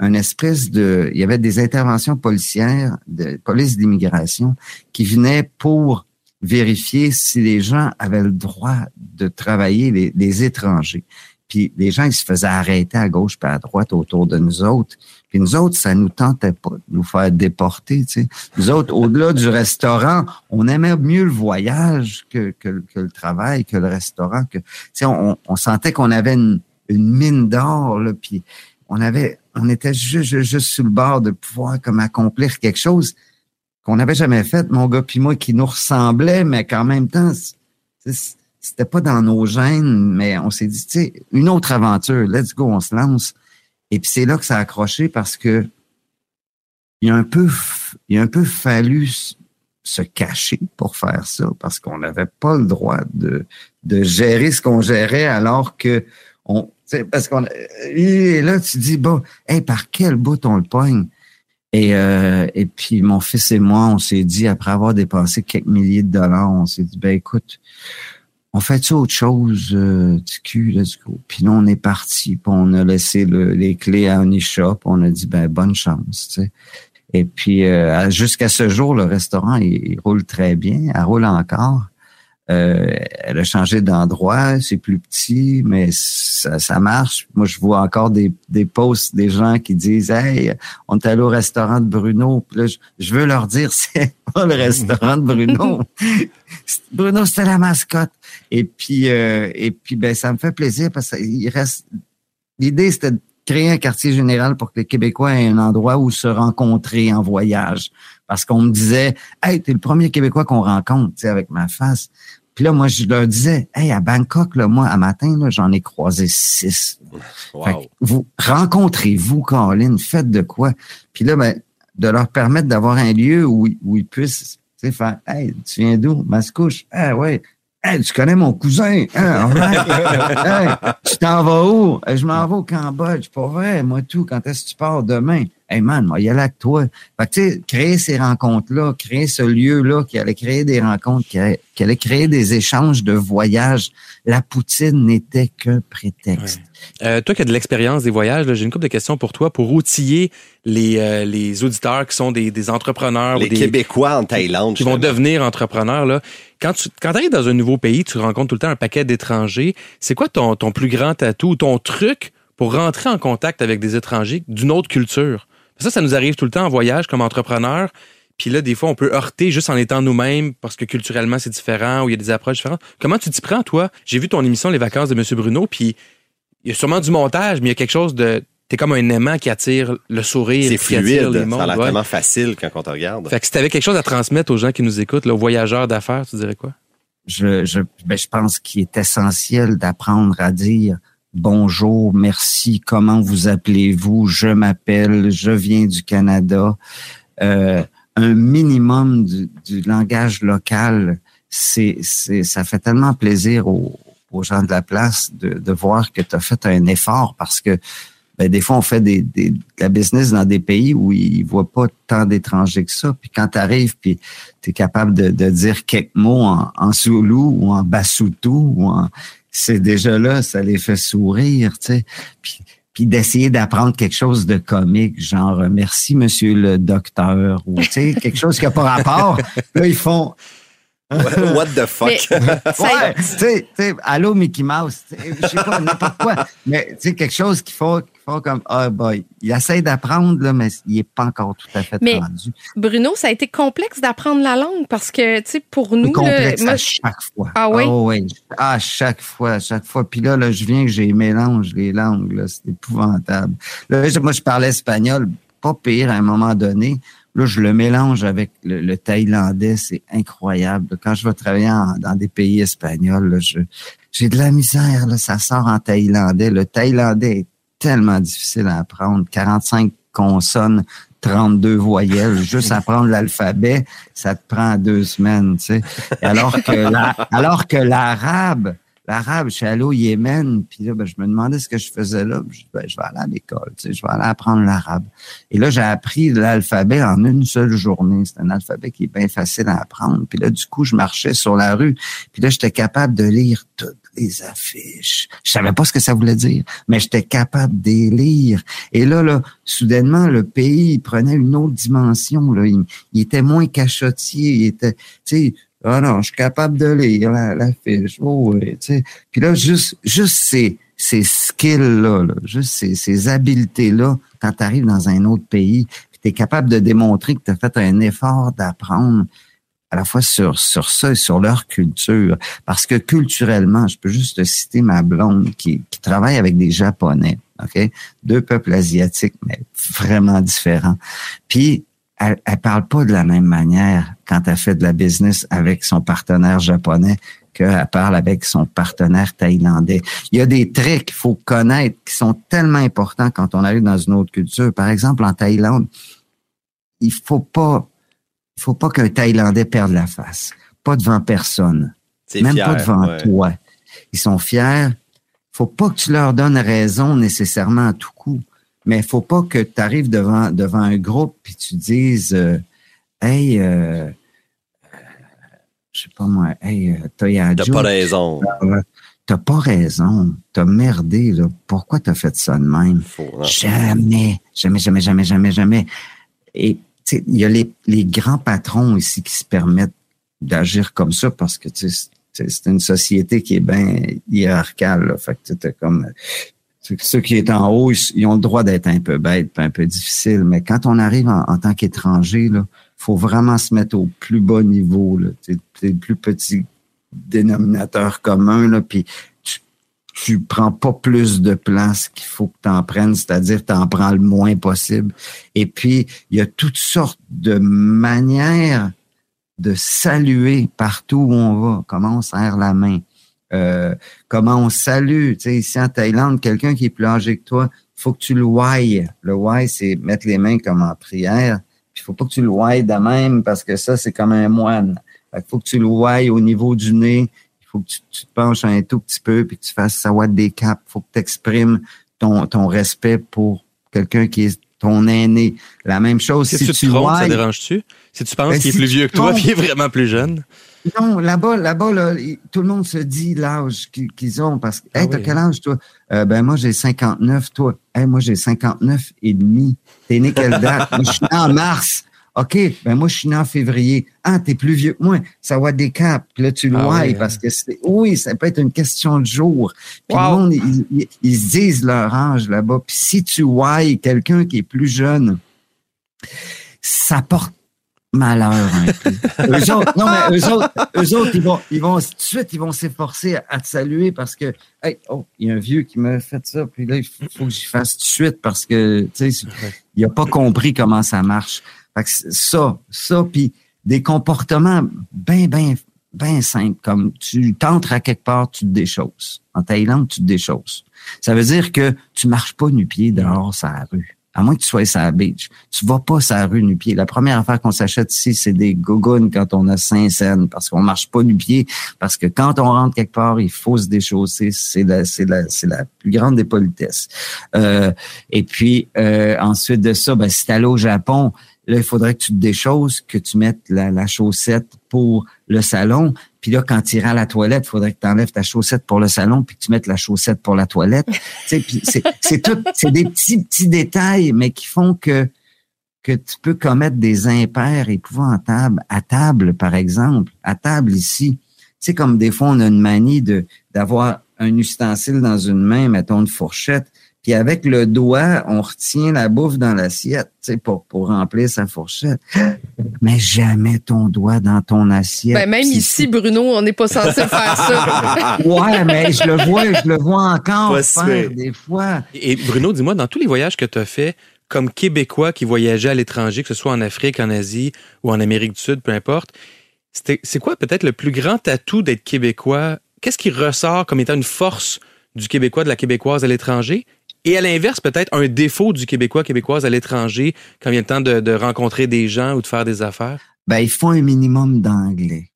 Speaker 9: un espèce de, il y avait des interventions policières, de police d'immigration, qui venaient pour vérifier si les gens avaient le droit de travailler, les, les étrangers. Puis les gens, ils se faisaient arrêter à gauche puis à droite autour de nous autres. Puis nous autres, ça nous tentait pas de nous faire déporter. Tu sais. Nous autres, au-delà du restaurant, on aimait mieux le voyage que, que, que le travail, que le restaurant. Que, tu sais, on, on sentait qu'on avait une, une mine d'or, là, puis on avait, on était juste, juste, le bord de pouvoir comme accomplir quelque chose qu'on n'avait jamais fait, mon gars puis moi, qui nous ressemblait, mais qu'en même temps, c'était pas dans nos gènes, mais on s'est dit, tu sais, une autre aventure, let's go, on se lance. Et puis c'est là que ça a accroché parce que il a un peu, a un peu fallu se cacher pour faire ça parce qu'on n'avait pas le droit de, gérer ce qu'on gérait alors que on, parce qu'on et là tu dis bon, hey, par quel bout on le pogne? Et euh, et puis mon fils et moi on s'est dit après avoir dépensé quelques milliers de dollars on s'est dit ben écoute on fait autre chose euh, du cul let's go. Puis là on est parti puis on a laissé les clés à un shop on a dit ben bonne chance tu sais. Et puis euh, jusqu'à ce jour le restaurant il, roule très bien il roule encore euh, elle a changé d'endroit, c'est plus petit, mais ça, ça, marche. Moi, je vois encore des, des posts des gens qui disent Hey, on est allé au restaurant de Bruno. Puis là, je, veux leur dire c'est pas le restaurant de Bruno. Bruno, c'était la mascotte. Et puis, euh, et puis ben, ça me fait plaisir parce qu'il reste. L'idée, c'était de créer un quartier général pour que les Québécois aient un endroit où se rencontrer en voyage. Parce qu'on me disait, hey, t'es le premier Québécois qu'on rencontre, tu sais, avec ma face. Puis là, moi, je leur disais, hey, à Bangkok, là, moi, à matin, j'en ai croisé six. vous rencontrez-vous, Caroline, faites de quoi? Puis là, ben, de leur permettre d'avoir un lieu où, où ils puissent faire Hey, tu viens d'où? Mascouche? Ah ouais. Hey, tu connais mon cousin? Hein? hey, tu t'en vas où? Je m'en vais au Cambodge. Pas vrai, moi tout. Quand est-ce que tu pars? Demain? Hey man, moi, il y a là que toi. Fait que, tu sais, créer ces rencontres-là, créer ce lieu-là qui allait créer des rencontres, qui allait, créer des échanges de voyages. La poutine n'était qu'un prétexte.
Speaker 4: Euh, toi qui as de l'expérience des voyages, j'ai une couple de questions pour toi pour outiller les, euh, les auditeurs qui sont des, des entrepreneurs.
Speaker 3: Les
Speaker 4: ou des,
Speaker 3: Québécois en Thaïlande.
Speaker 4: Qui vont devenir entrepreneurs. Là. Quand tu quand arrives dans un nouveau pays, tu rencontres tout le temps un paquet d'étrangers. C'est quoi ton, ton plus grand atout, ton truc pour rentrer en contact avec des étrangers d'une autre culture? Ça, ça nous arrive tout le temps en voyage comme entrepreneur. Puis là, des fois, on peut heurter juste en étant nous-mêmes parce que culturellement, c'est différent ou il y a des approches différentes. Comment tu t'y prends, toi? J'ai vu ton émission Les vacances de M. Bruno, puis il y a sûrement du montage, mais il y a quelque chose de... T'es comme un aimant qui attire le sourire.
Speaker 3: C'est fluide. Les ça a l'air tellement facile quand on te regarde.
Speaker 4: Fait que si t'avais quelque chose à transmettre aux gens qui nous écoutent, là, aux voyageurs d'affaires, tu dirais quoi?
Speaker 9: Je, je, ben, je pense qu'il est essentiel d'apprendre à dire bonjour, merci, comment vous appelez-vous, je m'appelle, je viens du Canada. Euh, un minimum du, langage local, c'est, ça fait tellement plaisir aux, gens de la place de, voir que tu as fait un effort parce que ben, des fois, on fait des, des, de la business dans des pays où ils voient pas tant d'étrangers que ça. Puis quand tu arrives, puis tu es capable de, dire quelques mots en, en ou en Basutu ou en c'est déjà là, ça les fait sourire, tu sais. Puis, puis d'essayer d'apprendre quelque chose de comique, genre merci monsieur le docteur ou tu sais quelque chose qui a pas rapport. là ils font
Speaker 3: What the fuck?
Speaker 9: ouais, tu sais, allô Mickey Mouse, je sais pas, n'importe quoi. Mais tu sais, quelque chose qu'il faut, qu'il faut comme, ah boy, il essaie d'apprendre, là, mais il est pas encore tout à fait
Speaker 2: mais,
Speaker 9: rendu.
Speaker 2: Bruno, ça a été complexe d'apprendre la langue parce que, tu sais, pour nous.
Speaker 9: Complexe
Speaker 2: là,
Speaker 9: à chaque fois.
Speaker 2: Ah oui?
Speaker 9: Oh, oui. À chaque fois, à chaque fois. Puis là, là, je viens que j'ai mélange les langues, là, c'est épouvantable. Là, moi, je parlais espagnol, pas pire à un moment donné. Là, je le mélange avec le, thaïlandais, c'est incroyable. Quand je vais travailler dans des pays espagnols, j'ai de la misère, ça sort en thaïlandais. Le thaïlandais est tellement difficile à apprendre. 45 consonnes, 32 voyelles, juste apprendre l'alphabet, ça te prend deux semaines, tu sais. Alors que l'arabe, l'arabe, je suis allé au Yémen, puis là, ben, je me demandais ce que je faisais là. Je, ben, je vais aller à l'école, tu sais, je vais aller apprendre l'arabe. Et là, j'ai appris l'alphabet en une seule journée. C'est un alphabet qui est bien facile à apprendre. Puis là, du coup, je marchais sur la rue, puis là, j'étais capable de lire toutes les affiches. Je savais pas ce que ça voulait dire, mais j'étais capable les lire. Et là, là, soudainement, le pays prenait une autre dimension. Là. Il, était moins cachotier. Il était, tu sais, ah non, je suis capable de lire l'affiche. oh, tu sais. Puis là, juste, juste ces, ces skills-là, là, juste ces, ces habiletés-là, quand tu arrives dans un autre pays, tu es capable de démontrer que tu as fait un effort d'apprendre à la fois sur, sur ça et sur leur culture. Parce que culturellement, je peux juste citer ma blonde qui, qui travaille avec des Japonais, OK? Deux peuples asiatiques, mais vraiment différents. Puis, elle, elle parle pas de la même manière quand elle fait de la business avec son partenaire japonais qu'elle parle avec son partenaire thaïlandais. Il y a des traits qu'il faut connaître qui sont tellement importants quand on arrive dans une autre culture. Par exemple, en Thaïlande, il faut pas il faut pas qu'un Thaïlandais perde la face. Pas devant personne. Même pas devant toi. Ils sont fiers. faut pas que tu leur donnes raison nécessairement à tout coup. Mais il faut pas que tu arrives devant, devant un groupe puis tu dises euh, Hey, euh, je sais pas moi, hey, euh, T'as
Speaker 3: pas raison.
Speaker 9: T'as pas raison. T'as merdé, là. Pourquoi t'as fait ça de même? jamais, jamais, jamais, jamais, jamais, jamais. Et il y a les, grands patrons ici qui se permettent d'agir comme ça parce que c'est une société qui est bien hiérarchale. Fait que comme ceux qui sont en haut, ils, ont le droit d'être un peu bêtes, un peu difficiles. Mais quand on arrive en, tant qu'étranger, il faut vraiment se mettre au plus bas niveau, là, le plus petit dénominateur commun, là, puis tu prends pas plus de place qu'il faut que tu en prennes, c'est-à-dire tu en prends le moins possible. Et puis, il y a toutes sortes de manières de saluer partout où on va, comment on serre la main, euh, comment on salue. Tu sais, ici en Thaïlande, quelqu'un qui est plus âgé que toi, faut que tu le. Le why, c'est mettre les mains comme en prière. Il faut pas que tu le de même parce que ça, c'est comme un moine. Il faut que tu le au niveau du nez faut que tu, te penches un tout petit peu puis que tu fasses ça des caps. faut que tu exprimes ton, ton respect pour quelqu'un qui est ton aîné. La même chose, si,
Speaker 4: tu,
Speaker 9: tu
Speaker 4: te trompes, ça dérange-tu? Si tu penses ben, qu'il est plus vieux que toi puis il est vraiment plus jeune?
Speaker 9: Non, là-bas, là-bas, là, tout le monde se dit l'âge qu'ils ont parce que, ah hey, t'as quel âge, toi? Euh, ben, moi, j'ai 59, toi. Hey, moi, j'ai 59 et demi. T'es né quelle date? je suis en mars. OK, ben moi, je suis né en février. Ah, t'es plus vieux que moi. Ça va des caps. Puis là, tu le ah parce que c'est, oui, ça peut être une question de jour. Puis le monde, ils, se disent leur âge là-bas. Puis si tu vois quelqu'un qui est plus jeune, ça porte malheur un peu. eux autres, non, mais eux autres, eux autres, ils vont, ils vont, tout de suite, ils vont s'efforcer à, te saluer parce que, hey, oh, il y a un vieux qui m'a fait ça, puis là, il faut, que j'y fasse tout de suite parce que, tu sais, il a pas compris comment ça marche ça, ça, puis des comportements bien, bien, bien simples, comme tu t'entres à quelque part, tu te déchausses. En Thaïlande, tu te déchausses. Ça veut dire que tu marches pas nu-pied dehors sur la rue. À moins que tu sois sur la beach. Tu vas pas sur la rue nu-pied. La première affaire qu'on s'achète ici, c'est des gougounes quand on a cinq scènes, parce qu'on marche pas nu-pied, parce que quand on rentre quelque part, il faut se déchausser. C'est la, c'est la, c'est la plus grande des politesses. Euh, et puis, euh, ensuite de ça, ben, si allé au Japon, Là, il faudrait que tu te déchausses, que tu mettes la, chaussette pour le salon. Puis là, quand tu iras à la toilette, il faudrait que tu enlèves ta chaussette pour le salon, puis que tu mettes la chaussette pour la toilette. c'est tout, c'est des petits petits détails, mais qui font que que tu peux commettre des impairs épouvantables à table, par exemple, à table ici. C'est comme des fois on a une manie de d'avoir un ustensile dans une main, mettons une fourchette, puis avec le doigt, on retient la bouffe dans l'assiette, tu sais, pour, pour remplir sa fourchette. Mais jamais ton doigt dans ton assiette.
Speaker 2: Ben, même ici, Bruno, on n'est pas censé faire ça.
Speaker 9: ouais, mais je le vois, je le vois encore faire des fois.
Speaker 4: Et Bruno, dis-moi, dans tous les voyages que tu as fait, comme Québécois qui voyageait à l'étranger, que ce soit en Afrique, en Asie ou en Amérique du Sud, peu importe, c'est quoi peut-être le plus grand atout d'être Québécois? Qu'est-ce qui ressort comme étant une force du Québécois, de la Québécoise à l'étranger? Et à l'inverse, peut-être un défaut du Québécois, Québécoise à l'étranger quand vient le temps de, rencontrer des gens ou de faire des affaires?
Speaker 9: Ben, il faut un minimum d'anglais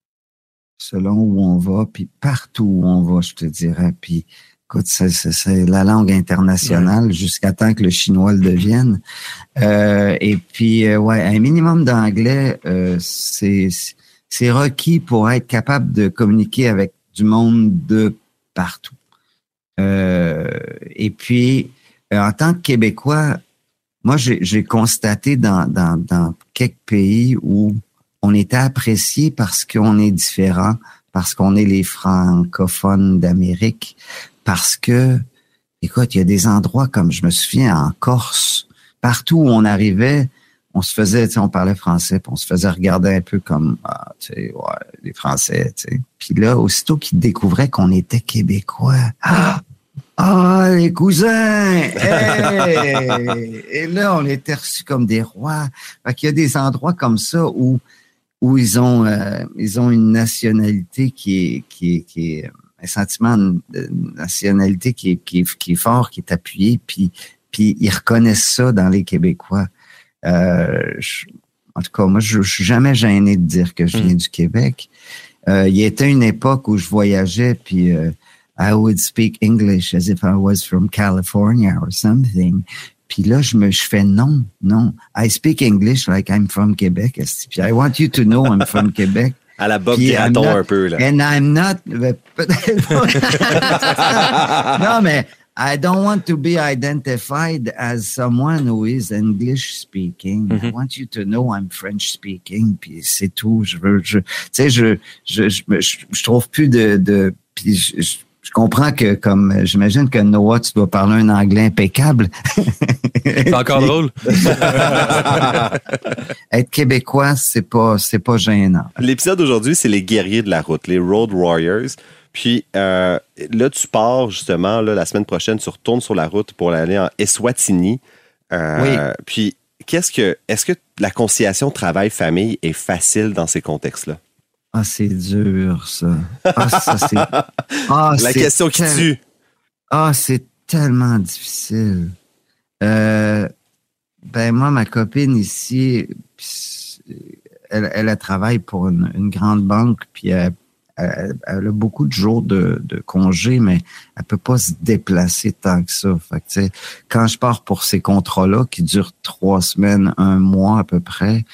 Speaker 9: selon où on va, puis partout où on va, je te dirais. Puis, écoute, c'est la langue internationale jusqu'à temps que le chinois le devienne. Euh, et puis, euh, ouais, un minimum d'anglais, euh, c'est requis pour être capable de communiquer avec du monde de partout. Et puis, en tant que Québécois, moi, j'ai constaté dans, dans, dans quelques pays où on était apprécié parce qu'on est différent, parce qu'on est les francophones d'Amérique, parce que, écoute, il y a des endroits comme je me souviens en Corse, partout où on arrivait, on se faisait, tu sais, on parlait français, puis on se faisait regarder un peu comme, ah, tu sais, ouais, les Français, tu sais. Puis là, aussitôt qu'ils découvraient qu'on était Québécois, ah, ah, les cousins! Hey! Et là, on était reçus comme des rois. Fait qu'il y a des endroits comme ça où, où ils ont, euh, ils ont une nationalité qui est, qui est, qui est un sentiment de nationalité qui est, qui est, qui est fort, qui est appuyé, puis, puis ils reconnaissent ça dans les Québécois. Euh, en tout cas, moi, je, je suis jamais gêné de dire que je viens du Québec. Euh, il y était une époque où je voyageais, puis euh, I would speak English as if I was from California or something. Puis là, je me je fais non, non. I speak English like I'm from Quebec. Puis I want you to know I'm from Quebec.
Speaker 3: À la Bob un peu, là.
Speaker 9: And I'm not. non, mais I don't want to be identified as someone who is English speaking. I want you to know I'm French speaking. Puis c'est tout. Je veux, je, tu sais, je, je, je, je trouve plus de, de puis je, je, comprends que comme j'imagine que Noah, tu dois parler un anglais impeccable.
Speaker 4: C'est encore drôle.
Speaker 9: Être québécois, c'est pas, c'est pas gênant.
Speaker 3: L'épisode d'aujourd'hui, c'est les guerriers de la route, les Road Warriors. Puis euh, là, tu pars justement, là, la semaine prochaine, tu retournes sur la route pour aller en Eswatini. Euh, Puis, qu'est-ce que, est-ce que la conciliation travail-famille est facile dans ces contextes-là?
Speaker 9: Ah, c'est dur, ça. Ah, ça, c'est. Ah,
Speaker 3: La question qui
Speaker 9: tel-
Speaker 3: tue.
Speaker 9: Ah, c'est tellement difficile. Euh, ben, moi, ma copine ici, elle, elle, travaille pour une, une grande banque, puis elle, elle- elle a beaucoup de jours de, de congé, mais elle peut pas se déplacer tant que ça. Fait que, quand je pars pour ces contrats-là, qui durent trois semaines, un mois à peu près,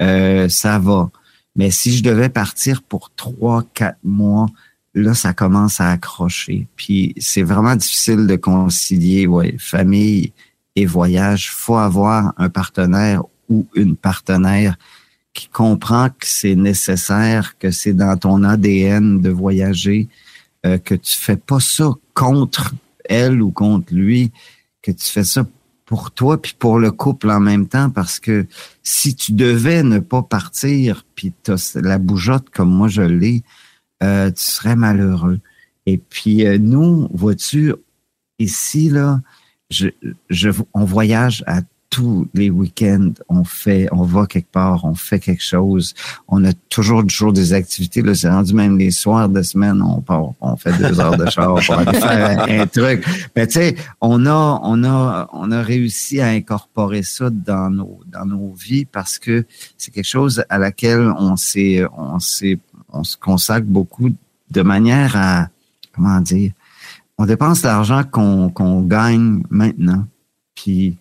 Speaker 9: euh, ça va. Mais si je devais partir pour trois, quatre mois, là, ça commence à accrocher. Puis c'est vraiment difficile de concilier famille et voyage. faut avoir un partenaire ou une partenaire qui comprend que c'est nécessaire, que c'est dans ton ADN de voyager, euh, que tu fais pas ça contre elle ou contre lui, que tu fais ça pour toi puis pour le couple en même temps parce que si tu devais ne pas partir puis t'as la bougeotte comme moi je l'ai, euh, tu serais malheureux. Et puis euh, nous, vois-tu, ici là, je, je, on voyage à tous les week-ends, on fait, on va quelque part, on fait quelque chose. On a toujours, toujours des activités. Là, c'est rendu même les soirs de semaine, on part, on fait deux heures de char pour aller faire un, un truc. Mais tu sais, on a, on a, on a réussi à incorporer ça dans nos, dans nos vies parce que c'est quelque chose à laquelle on s'est, on s'est, on se consacre beaucoup de manière à, comment dire, on dépense l'argent qu'on qu'on gagne maintenant, puis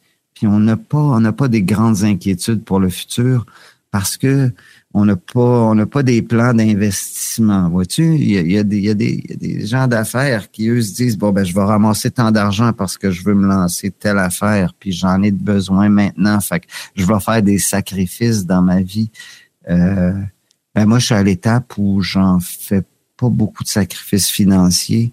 Speaker 9: on n'a pas on n'a pas des grandes inquiétudes pour le futur parce que on n'a pas on n'a pas des plans d'investissement. Vois-tu, il y a, des, y, y a des gens d'affaires qui eux se disent bon ben je vais ramasser tant d'argent parce que je veux me lancer telle affaire, puis j'en ai besoin maintenant, fait que je vais faire des sacrifices dans ma vie. Euh, ben moi je suis à l'étape où j'en fais pas beaucoup de sacrifices financiers.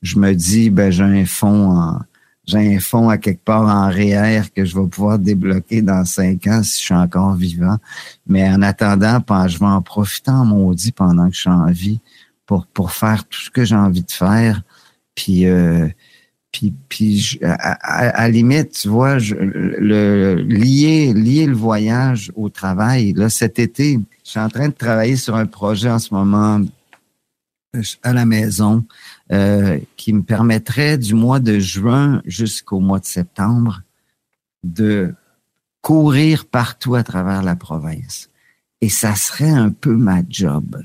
Speaker 9: Je me dis ben j'ai un fonds en j'ai un fonds à quelque part en REER que je vais pouvoir débloquer dans cinq ans si je suis encore vivant. Mais en attendant, je vais en profiter en maudit pendant que je suis en vie pour, pour faire tout ce que j'ai envie de faire. Puis, euh, puis, puis à, à, limite, tu vois, je, le, lier, lier le voyage au travail. Là, cet été, je suis en train de travailler sur un projet en ce moment à la maison euh, qui me permettrait du mois de juin jusqu'au mois de septembre de courir partout à travers la province. Et ça serait un peu ma job.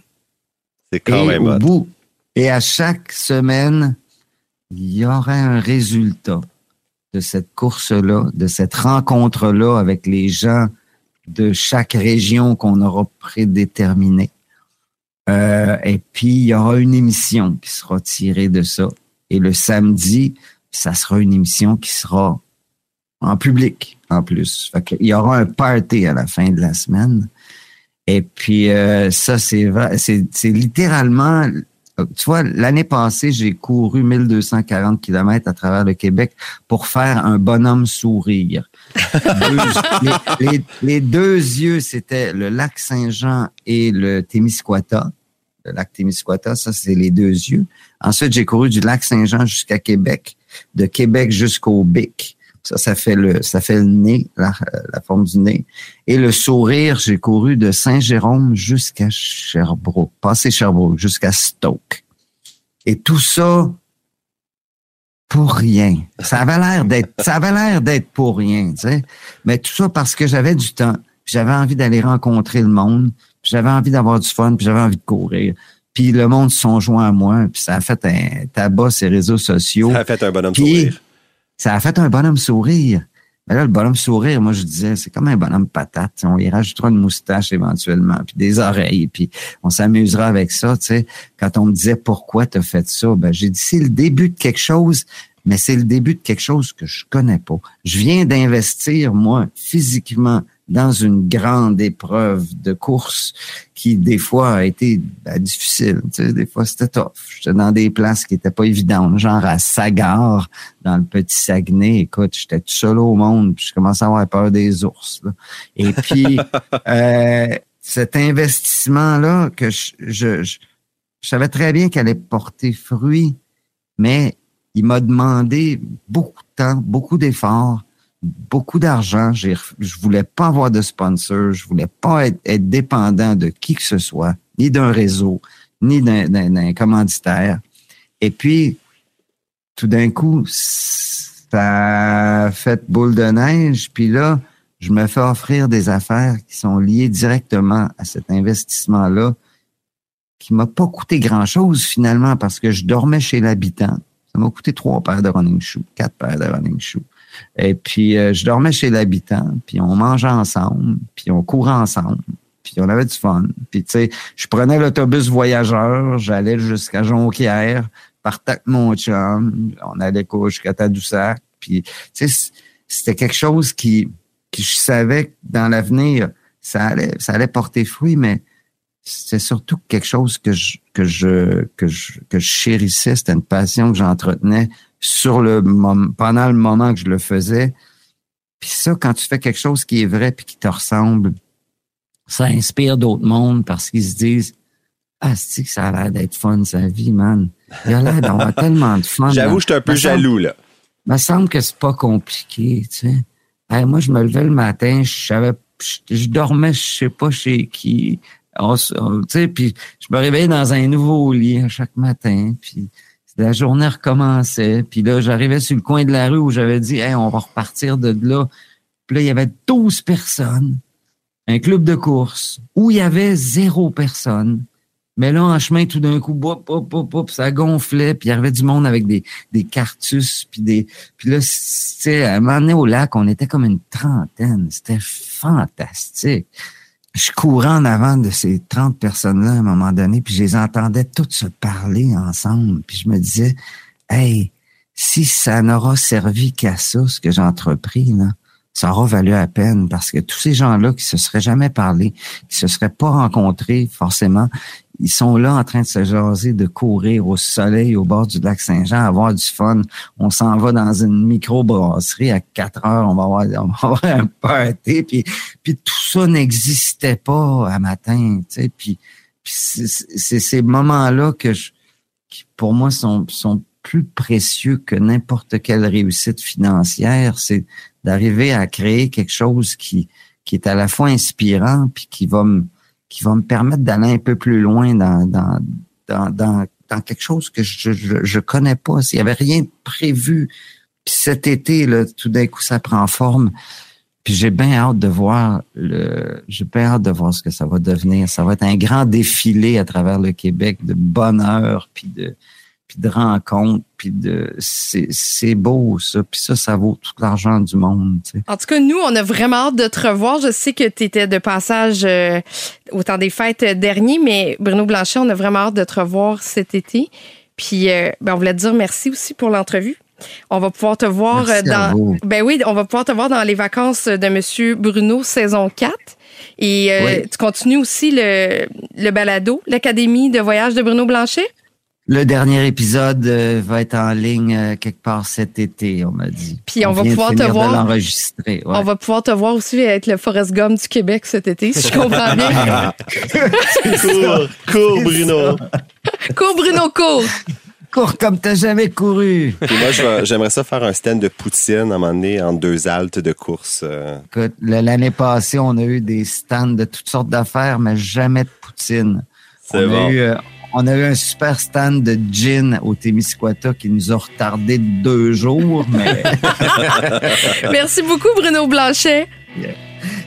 Speaker 3: C'est quand
Speaker 9: et
Speaker 3: même
Speaker 9: au
Speaker 3: hot.
Speaker 9: bout, et à chaque semaine, il y aurait un résultat de cette course-là, de cette rencontre-là avec les gens de chaque région qu'on aura prédéterminée. Euh, et puis, il y aura une émission qui sera tirée de ça. Et le samedi, ça sera une émission qui sera en public en plus. Fait il y aura un party à la fin de la semaine. Et puis euh, ça, c'est c'est littéralement tu vois, l'année passée, j'ai couru 1240 km à travers le Québec pour faire un bonhomme sourire. les, deux yeux, c'était le lac Saint-Jean et le Témiscouata. Lac Témiscouata, ça, c'est les deux yeux. Ensuite, j'ai couru du lac Saint-Jean jusqu'à Québec, de Québec jusqu'au Bic. Ça, ça fait le, ça fait le nez, la, forme du nez. Et le sourire, j'ai couru de Saint-Jérôme jusqu'à Sherbrooke, passé Sherbrooke, jusqu'à Stoke. Et tout ça pour rien. Ça avait l'air d'être, ça avait l'air d'être pour rien, tu sais. Mais tout ça parce que j'avais du temps. J'avais envie d'aller rencontrer le monde. J'avais envie d'avoir du fun. Puis j'avais envie de courir. Puis le monde se sont joints à moi. Puis ça a fait un tabac ces réseaux sociaux.
Speaker 3: Ça a fait un bonhomme sourire
Speaker 9: ça a fait un bonhomme sourire. Mais là, le bonhomme sourire, moi, je disais, c'est comme un bonhomme patate. On y rajoutera une moustache éventuellement, puis des oreilles, puis on s'amusera avec ça. Tu sais. Quand on me disait pourquoi tu as fait ça, ben, j'ai dit, c'est le début de quelque chose, mais c'est le début de quelque chose que je connais pas. Je viens d'investir, moi, physiquement, dans une grande épreuve de course qui, des fois, a été ben, difficile. Tu sais, des fois, c'était tough. J'étais dans des places qui étaient pas évidentes, genre à Sagar, dans le petit Saguenay. Écoute, j'étais tout seul au monde, puis je commençais à avoir peur des ours. Et puis, euh, cet investissement-là, que je, je, je, je savais très bien qu'elle allait porter fruit, mais il m'a demandé beaucoup de temps, beaucoup d'efforts beaucoup d'argent. Je voulais pas avoir de sponsor. Je voulais pas être, dépendant de qui que ce soit, ni d'un réseau, ni d'un commanditaire. Et puis, tout d'un coup, ça a fait boule de neige. Puis là, je me fais offrir des affaires qui sont liées directement à cet investissement-là, qui m'a pas coûté grand-chose finalement parce que je dormais chez l'habitant. Ça m'a coûté trois paires de running shoes, quatre paires de running shoes. Et puis, euh, je dormais chez l'habitant, puis on mangeait ensemble, puis on courait ensemble, puis on avait du fun. Puis, tu sais, je prenais l'autobus voyageur, j'allais jusqu'à Jonquière, partais avec mon chum, on allait jusqu'à Tadoussac, puis, tu sais, c'était quelque chose qui, qui je savais que dans l'avenir, ça allait, ça allait porter fruit, mais c'est surtout quelque chose que je, que je, que je, que je chérissais. C'était une passion que j'entretenais sur le pendant le moment que je le faisais. Puis ça, quand tu fais quelque chose qui est vrai puis qui te ressemble, ça inspire d'autres mondes parce qu'ils se disent Ah, c'est que ça a l'air d'être fun sa vie, man? Il a l'air d'avoir tellement de fun.
Speaker 3: J'avoue, je suis un peu jaloux, là.
Speaker 9: Il me semble que c'est pas compliqué, tu sais. moi, je me levais le matin, je savais, je, dormais, je sais pas chez qui. tu sais, puis je me réveillais dans un nouveau lit chaque matin, puis la journée recommençait. Puis là, j'arrivais sur le coin de la rue où j'avais dit, hey, on va repartir de là. Puis là, il y avait 12 personnes, un club de course, où il y avait zéro personne. Mais là, en chemin, tout d'un coup, bop, bop, bop, bop, ça gonflait, puis il y avait du monde avec des, des cartus, puis des... Puis là, tu à un moment donné, au lac, on était comme une trentaine. C'était fantastique je courais en avant de ces 30 personnes-là à un moment donné, puis je les entendais toutes se parler ensemble. Puis je me disais, hey, si ça n'aura servi qu'à ça, ce que j'ai entrepris, là, ça aura valu la peine parce que tous ces gens-là qui se seraient jamais parlé, qui se seraient pas rencontrés forcément, ils sont là en train de se jaser, de courir au soleil au bord du lac Saint-Jean, avoir du fun. On s'en va dans une micro-brasserie à 4 heures, on va avoir, on va avoir un party. Puis, puis tout ça n'existait pas à matin. Tu sais, puis, puis c'est ces moments-là que je, qui pour moi sont, sont plus précieux que n'importe quelle réussite financière. C'est d'arriver à créer quelque chose qui, qui est à la fois inspirant puis qui va me qui va me permettre d'aller un peu plus loin dans, dans, dans, dans, quelque chose que je, je, je connais pas. S'il y avait rien de prévu. Puis cet été, là, tout d'un coup, ça prend forme. Puis j'ai bien hâte de voir le, j'ai bien hâte de voir ce que ça va devenir. Ça va être un grand défilé à travers le Québec de bonheur, puis de, puis de rencontres, puis de c'est beau ça, puis ça ça vaut tout l'argent du monde. Tu sais.
Speaker 2: En tout cas, nous, on a vraiment hâte de te revoir. Je sais que tu étais de passage euh, au temps des fêtes euh, dernier, mais Bruno Blanchet, on a vraiment hâte de te revoir cet été. Puis, euh, ben, on voulait te dire merci aussi pour l'entrevue. On va pouvoir te voir
Speaker 9: Merci
Speaker 2: dans. Ben oui, on va pouvoir te voir dans les vacances de Monsieur Bruno saison 4. Et euh,
Speaker 9: Oui.
Speaker 2: tu continues aussi le, le balado, l'Académie de voyage de Bruno Blanchet?
Speaker 9: Le dernier épisode euh, va être en ligne euh, quelque part cet été, on m'a dit.
Speaker 2: Puis on va pouvoir te voir.
Speaker 9: l'enregistrer. ouais.
Speaker 2: On va pouvoir te voir aussi avec le Forest Gump du Québec cet été, si je comprends bien.
Speaker 3: Cours, cours, Bruno.
Speaker 2: cours, Bruno, cours!
Speaker 9: Cours comme t'as jamais couru.
Speaker 3: Puis moi, j'aimerais ça faire un stand de poutine à un moment donné entre deux haltes de course. euh.
Speaker 9: Écoute, l'année passée, on a eu des stands de toutes sortes d'affaires, mais jamais de poutine.
Speaker 3: C'est
Speaker 9: on,
Speaker 3: bon.
Speaker 9: a eu, on a eu un super stand de gin au Témiscouata qui nous a retardé de deux jours, mais
Speaker 2: Merci beaucoup, Bruno Blanchet.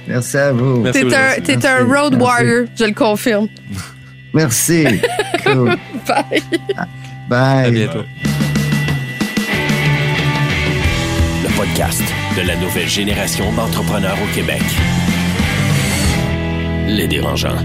Speaker 9: merci à vous.
Speaker 4: Merci,
Speaker 2: T'es
Speaker 4: Bruno.
Speaker 2: un, t'es un road
Speaker 9: Merci.
Speaker 2: warrior, je le confirme.
Speaker 9: Merci. Cool.
Speaker 2: Bye.
Speaker 9: Bye.
Speaker 4: À bientôt.
Speaker 1: Le podcast de la nouvelle génération d'entrepreneurs au Québec. Les dérangeants.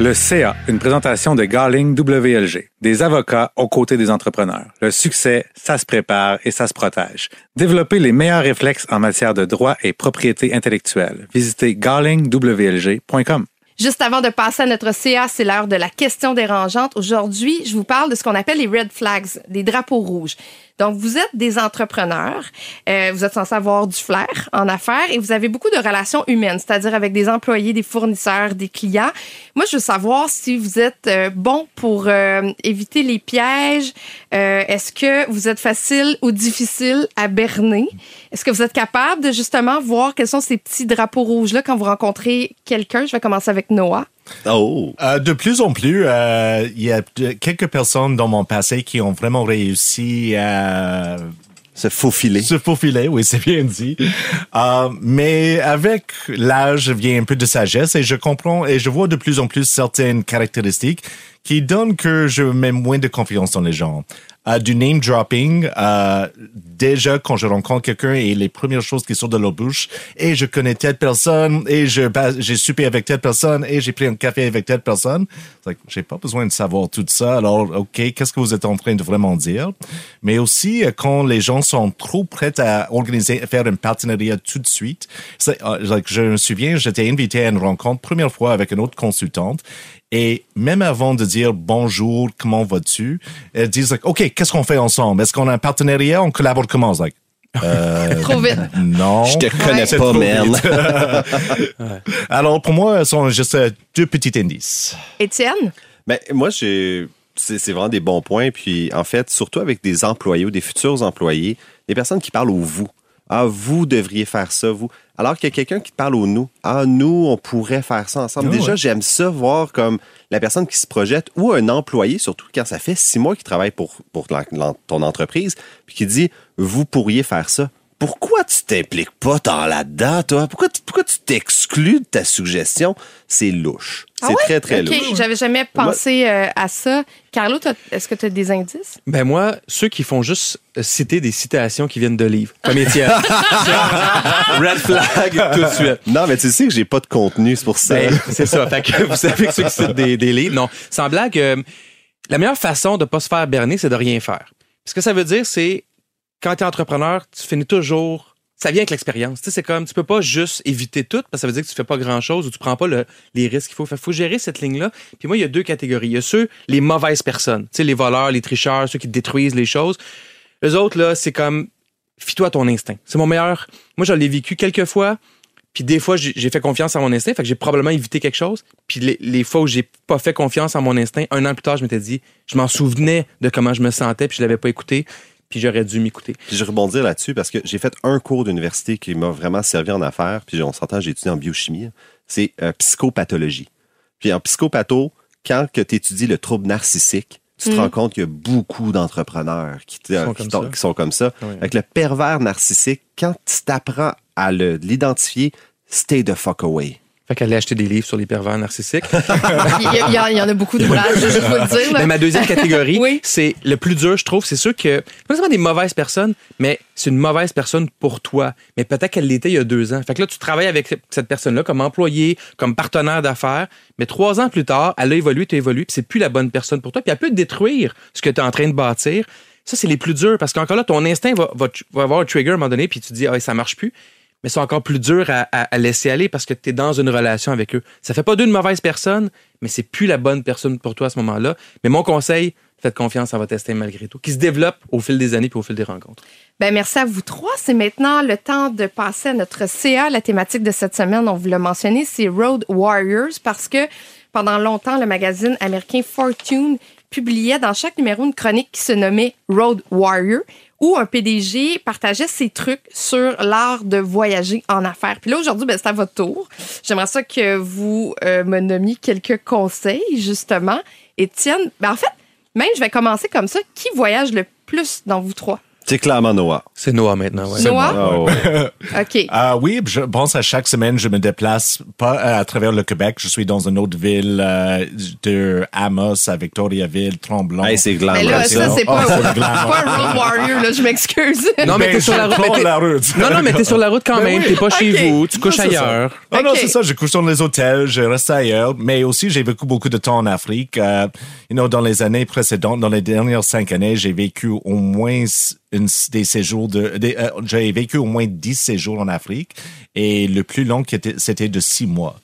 Speaker 10: Le CA, une présentation de Garling WLG, des avocats aux côtés des entrepreneurs. Le succès, ça se prépare et ça se protège. Développez les meilleurs réflexes en matière de droit et propriété intellectuelle. Visitez garlingwlg.com.
Speaker 2: Juste avant de passer à notre CA, c'est l'heure de la question dérangeante. Aujourd'hui, je vous parle de ce qu'on appelle les red flags, des drapeaux rouges. Donc, vous êtes des entrepreneurs, euh, vous êtes censés avoir du flair en affaires et vous avez beaucoup de relations humaines, c'est-à-dire avec des employés, des fournisseurs, des clients. Moi, je veux savoir si vous êtes euh, bon pour euh, éviter les pièges. Euh, Est-ce que vous êtes facile ou difficile à berner? Est-ce que vous êtes capable de justement voir quels sont ces petits drapeaux rouges-là quand vous rencontrez quelqu'un? Je vais commencer avec Noah.
Speaker 3: Oh!
Speaker 5: Euh, de plus en plus, euh, il y a quelques personnes dans mon passé qui ont vraiment réussi à
Speaker 3: Se faufiler.
Speaker 5: se faufiler, oui, c'est bien dit. Euh, mais avec l'âge vient un peu de sagesse et je comprends et je vois de plus en plus certaines caractéristiques qui donnent que je mets moins de confiance dans les gens. Euh, du name dropping, euh, déjà quand je rencontre quelqu'un et les premières choses qui sortent de leur bouche, et je connais telle personne, et je bas- j'ai soupé avec telle personne, et j'ai pris un café avec telle personne. C'est like, j'ai pas besoin de savoir tout ça. Alors, ok, qu'est-ce que vous êtes en train de vraiment dire? Mais aussi euh, quand les gens sont trop prêts à organiser, faire un partenariat tout de suite. C'est, euh, like, je me souviens, j'étais invité à une rencontre première fois avec une autre consultante. Et même avant de dire bonjour, comment vas-tu, elles disent like, OK, qu'est-ce qu'on fait ensemble? Est-ce qu'on a un partenariat? On collabore comment? Like, euh,
Speaker 2: Trop vite.
Speaker 5: non.
Speaker 3: Je te connais pas,
Speaker 5: vite. Alors, pour moi, ce sont juste euh, deux petits indices.
Speaker 2: Étienne?
Speaker 3: Ben, moi, j'ai. C'est vraiment des bons points. Puis, en fait, surtout avec des employés ou des futurs employés, des personnes qui parlent au vous. Ah, vous devriez faire ça, vous. Alors qu'il y a quelqu'un qui te parle au nous. Ah, nous, on pourrait faire ça ensemble.
Speaker 5: Ah,
Speaker 3: Déjà,
Speaker 5: ouais.
Speaker 3: j'aime ça voir comme la personne qui se projette ou un employé, surtout quand ça fait six mois qu'il travaille pour, pour ton entreprise, puis qui dit, vous pourriez faire ça. Pourquoi tu t'impliques pas tant là-dedans, toi? Pourquoi, tu- pourquoi tu t'exclus de ta suggestion? C'est louche.
Speaker 2: Ah
Speaker 3: C'est
Speaker 2: ouais?
Speaker 3: très, très
Speaker 2: OK,
Speaker 3: louche.
Speaker 2: j'avais jamais pensé euh, à ça. Carlo, est-ce que tu as des indices?
Speaker 4: Ben moi, ceux qui font juste citer des citations qui viennent de livres, comme Étienne. Red flag tout de suite.
Speaker 3: Non, mais tu sais que j'ai pas de contenu, c'est pour ça.
Speaker 4: Ben, c'est ça. Fait que vous savez que ceux qui citent des, des livres. Non, sans blague, euh, la meilleure façon de pas se faire berner, c'est de rien faire. Ce que ça veut dire, c'est quand tu es entrepreneur, tu finis toujours. Ça vient avec l'expérience. C'est comme tu peux pas juste éviter tout parce que ça veut dire que tu fais pas grand chose ou tu prends pas le- les risques qu'il faut. Fait faut gérer cette ligne-là. Puis moi, il y a deux catégories. Il y a ceux, les mauvaises personnes. Tu sais, les voleurs, les tricheurs, ceux qui détruisent les choses. Les autres, là, c'est comme fie-toi à ton instinct. C'est mon meilleur. Moi, je l'ai vécu quelques fois. Puis des fois, j'ai j'ai fait confiance à mon instinct, fait que j'ai probablement évité quelque chose. Puis les, les fois où j'ai pas fait confiance à mon instinct, un an plus tard, je m'étais dit, je m'en souvenais de comment je me sentais, puis je l'avais pas écouté, puis j'aurais dû m'écouter.
Speaker 3: Puis je rebondir là-dessus parce que j'ai fait un cours d'université qui m'a vraiment servi en affaires. Puis on s'entend, j'ai étudié en biochimie. C'est euh, psychopathologie. Puis en psychopatho, quand tu étudies le trouble narcissique, tu te
Speaker 2: Mm.
Speaker 3: rends compte qu'il y a beaucoup d'entrepreneurs qui,
Speaker 4: sont
Speaker 3: qui
Speaker 4: comme ça.
Speaker 3: qui sont comme ça.
Speaker 4: Ouais.
Speaker 3: Avec le pervers narcissique, quand tu t'apprends à le- l'identifier, stay the fuck away.
Speaker 4: Fait qu'elle allait acheter des livres sur les pervers narcissiques.
Speaker 2: Il y, a- il en a beaucoup d'ouvrages, je peux le dire.
Speaker 4: Mais ma deuxième catégorie,
Speaker 2: Oui.
Speaker 4: c'est le plus dur, je trouve. C'est sûr que, pas nécessairement des mauvaises personnes, mais c'est une mauvaise personne pour toi. Mais peut-être qu'elle l'était il y a deux ans. Fait que là, tu travailles avec cette personne-là comme employé, comme partenaire d'affaires. Mais trois ans plus tard, elle a évolué, tu as évolué, puis c'est plus la bonne personne pour toi. Puis elle peut détruire ce que tu es en train de bâtir. Ça, c'est les plus durs parce qu'encore là, ton instinct va, va, va avoir un trigger à un moment donné, puis tu te dis, ah, ça marche plus. Mais c'est encore plus dur à, laisser aller parce que tu es dans une relation avec eux. Ça fait pas d'une mauvaise personne, mais c'est plus la bonne personne pour toi à ce moment-là. Mais mon conseil, faites confiance à votre instinct malgré tout, qui se développe au fil des années puis au fil des rencontres.
Speaker 2: Ben, merci à vous trois. C'est maintenant le temps de passer à notre CA. La thématique de cette semaine, on vous l'a mentionné, c'est Road Warriors parce que pendant longtemps, le magazine américain Fortune publiait dans chaque numéro une chronique qui se nommait Road Warrior où un PDG partageait ses trucs sur l'art de voyager en affaires. Puis là, aujourd'hui, ben, c'est à votre tour. J'aimerais ça que vous euh, me nommiez quelques conseils, justement. Étienne, ben, en fait, même, je vais commencer comme ça. Qui voyage le plus dans vous trois?
Speaker 3: C'est clairement Noah.
Speaker 4: C'est Noah maintenant, ouais.
Speaker 2: Noah?
Speaker 3: Ah, ouais.
Speaker 2: OK.
Speaker 5: Ah oui, je pense à chaque semaine, je me déplace pas euh, à travers le Québec. Je suis dans une autre ville euh, de Amos à Victoriaville, Tremblant.
Speaker 3: Hey, c'est glam.
Speaker 2: Mais là,
Speaker 5: c'est
Speaker 2: ça, c'est pas,
Speaker 5: c'est
Speaker 2: c'est
Speaker 5: glamour.
Speaker 2: pas un road warrior, là, je m'excuse.
Speaker 4: Non, mais t'es sur la route.
Speaker 5: la route.
Speaker 4: Non, non, mais t'es sur la route quand
Speaker 5: Ben
Speaker 4: même.
Speaker 5: oui.
Speaker 4: T'es pas chez
Speaker 2: Ok.
Speaker 4: vous. Tu couches
Speaker 5: Non,
Speaker 4: ailleurs.
Speaker 5: Non,
Speaker 2: Ok.
Speaker 5: c'est ça. Je couche dans les hôtels, je reste ailleurs. Mais aussi, j'ai vécu beaucoup de temps en Afrique. Euh, you know, dans les années précédentes, dans les dernières cinq années, j'ai vécu au moins une, des séjours de, euh, j'ai vécu au moins dix séjours en Afrique et le plus long c'était de six mois.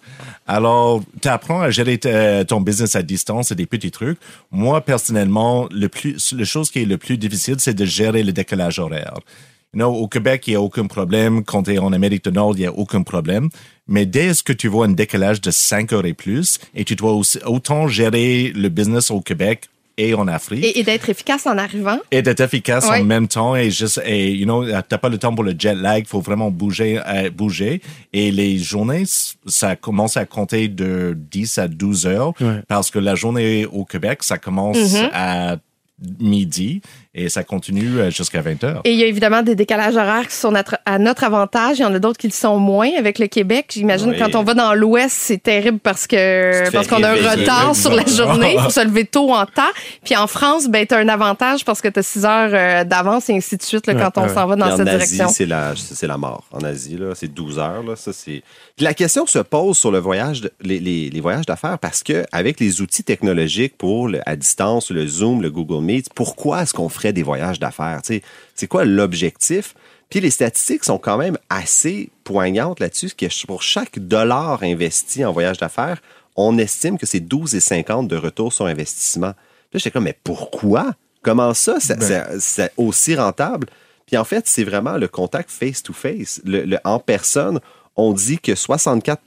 Speaker 5: Alors, tu apprends à gérer ta- ton business à distance et des petits trucs. Moi, personnellement, le plus, la chose qui est le plus difficile, c'est de gérer le décalage horaire. You au Québec, il n'y a aucun problème. Quand tu es en Amérique du Nord, il n'y a aucun problème. Mais dès que tu vois un décalage de 5 heures et plus, et tu dois aussi, autant gérer le business au Québec et en Afrique,
Speaker 2: Et, et d'être efficace en arrivant.
Speaker 5: et d'être efficace
Speaker 2: Ouais.
Speaker 5: en même temps et juste et you know t'as pas le temps pour le jet lag faut vraiment bouger euh, bouger et les journées ça commence à compter de 10 à 12 heures
Speaker 4: Ouais.
Speaker 5: parce que la journée au Québec ça commence
Speaker 2: Mm-hmm.
Speaker 5: à midi et ça continue euh, jusqu'à 20 heures
Speaker 2: Et il y a évidemment des décalages horaires qui sont notre- à notre avantage. Il y en a d'autres qui le sont moins avec le Québec. J'imagine
Speaker 3: Oui.
Speaker 2: quand on va dans l'Ouest, c'est terrible parce que parce qu'on a un retard sur la journée. Il faut se lever tôt en temps. Puis en France, ben, tu as un avantage parce que tu as 6 heures euh, d'avance et ainsi de suite là,
Speaker 4: Ouais,
Speaker 2: quand on
Speaker 4: ouais.
Speaker 2: s'en va dans
Speaker 3: Puis en
Speaker 2: cette
Speaker 3: Asie,
Speaker 2: direction.
Speaker 3: c'est la, c'est la mort. En Asie, là, c'est 12 heures. Là, ça, c'est... La question se pose sur le voyage de- les, les- les voyages d'affaires parce que avec les outils technologiques pour le- à distance, le Zoom, le Google Meet, pourquoi est-ce qu'on ferait des voyages d'affaires? C'est quoi l'objectif? Puis les statistiques sont quand même assez poignantes là-dessus, que pour chaque dollar investi en voyage d'affaires, on estime que c'est 12,50 de retour sur investissement. Puis Là, j'étais comme, mais pourquoi? Comment ça, ça- ça- c'est aussi rentable? Puis en fait, c'est vraiment le contact face-to-face. Le, le- en personne, on dit que 64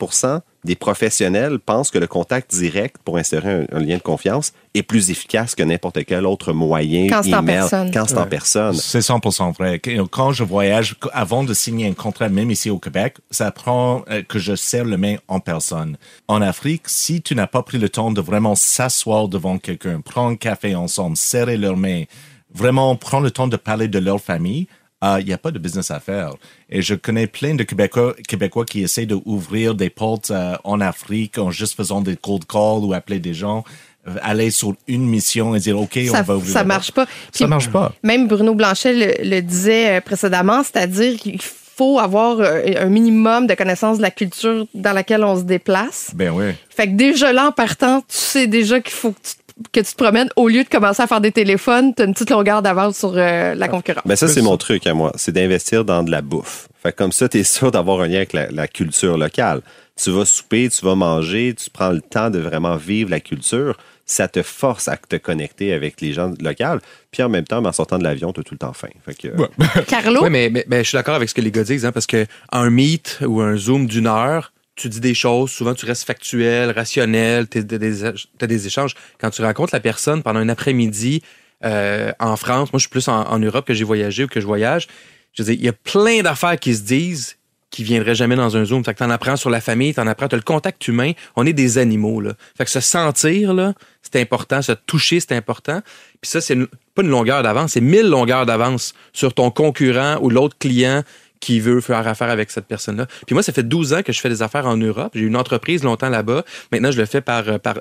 Speaker 3: des professionnels pensent que le contact direct pour instaurer un, un lien de confiance est plus efficace que n'importe quel autre moyen.
Speaker 2: Quand c'est en
Speaker 3: email,
Speaker 2: personne.
Speaker 3: Quand c'est en personne.
Speaker 5: C'est 100% vrai. Quand je voyage, avant de signer un contrat, même ici au Québec, ça prend euh, que je serre le main en personne. En Afrique, si tu n'as pas pris le temps de vraiment s'asseoir devant quelqu'un, prendre un café ensemble, serrer leur main, vraiment prendre le temps de parler de leur famille, euh, il n'y a pas de business à faire. Et je connais plein de Québécois, Québécois qui essaient d'ouvrir des portes euh, en Afrique en juste faisant des cold calls ou appeler des gens, euh, aller sur une mission et dire, OK,
Speaker 2: Ça,
Speaker 5: on va ouvrir.
Speaker 2: ça marche pas.
Speaker 5: Ça
Speaker 2: Puis
Speaker 5: marche pas.
Speaker 2: Même Bruno Blanchet le, le disait euh, précédemment, c'est-à-dire qu'il faut avoir euh, un minimum de connaissance de la culture dans laquelle on se déplace.
Speaker 5: Ben oui.
Speaker 2: Fait que déjà là, en partant, tu sais déjà qu'il faut que tu, que tu te promènes. Au lieu de commencer à faire des téléphones, tu as une petite longueur d'avance sur euh, la concurrence.
Speaker 3: Ben ça, c'est mon truc à moi. C'est d'investir dans de la bouffe. Fait que comme ça, tu es sûr d'avoir un lien avec la, la culture locale. Tu vas souper, tu vas manger, tu prends le temps de vraiment vivre la culture. Ça te force à te connecter avec les gens locaux. Puis en même temps, en sortant de l'avion, tu as tout le temps faim. Fait que,
Speaker 2: Carlo?
Speaker 4: Oui, mais, mais- mais je suis d'accord avec ce que les gars disent, hein, parce que un meet ou un zoom d'une heure, tu dis des choses, souvent tu restes factuel, rationnel, tu as des, échanges. Quand tu rencontres la personne pendant un après-midi euh, en France, moi je suis plus en, Europe que j'ai voyagé ou que je voyage, je veux il y a plein d'affaires qui se disent qui viendraient jamais dans un zoom. Fait que t'en apprends sur la famille, t'en apprends, t'as le contact humain. On est des animaux, là. Fait que se sentir, là, c'est important. Se toucher, c'est important. Puis ça, c'est pas une longueur d'avance, c'est mille longueurs d'avance sur ton concurrent ou l'autre client qui veut faire affaire avec cette personne-là. Puis moi, ça fait 12 ans que je fais des affaires en Europe. J'ai une entreprise longtemps là-bas. Maintenant, je le fais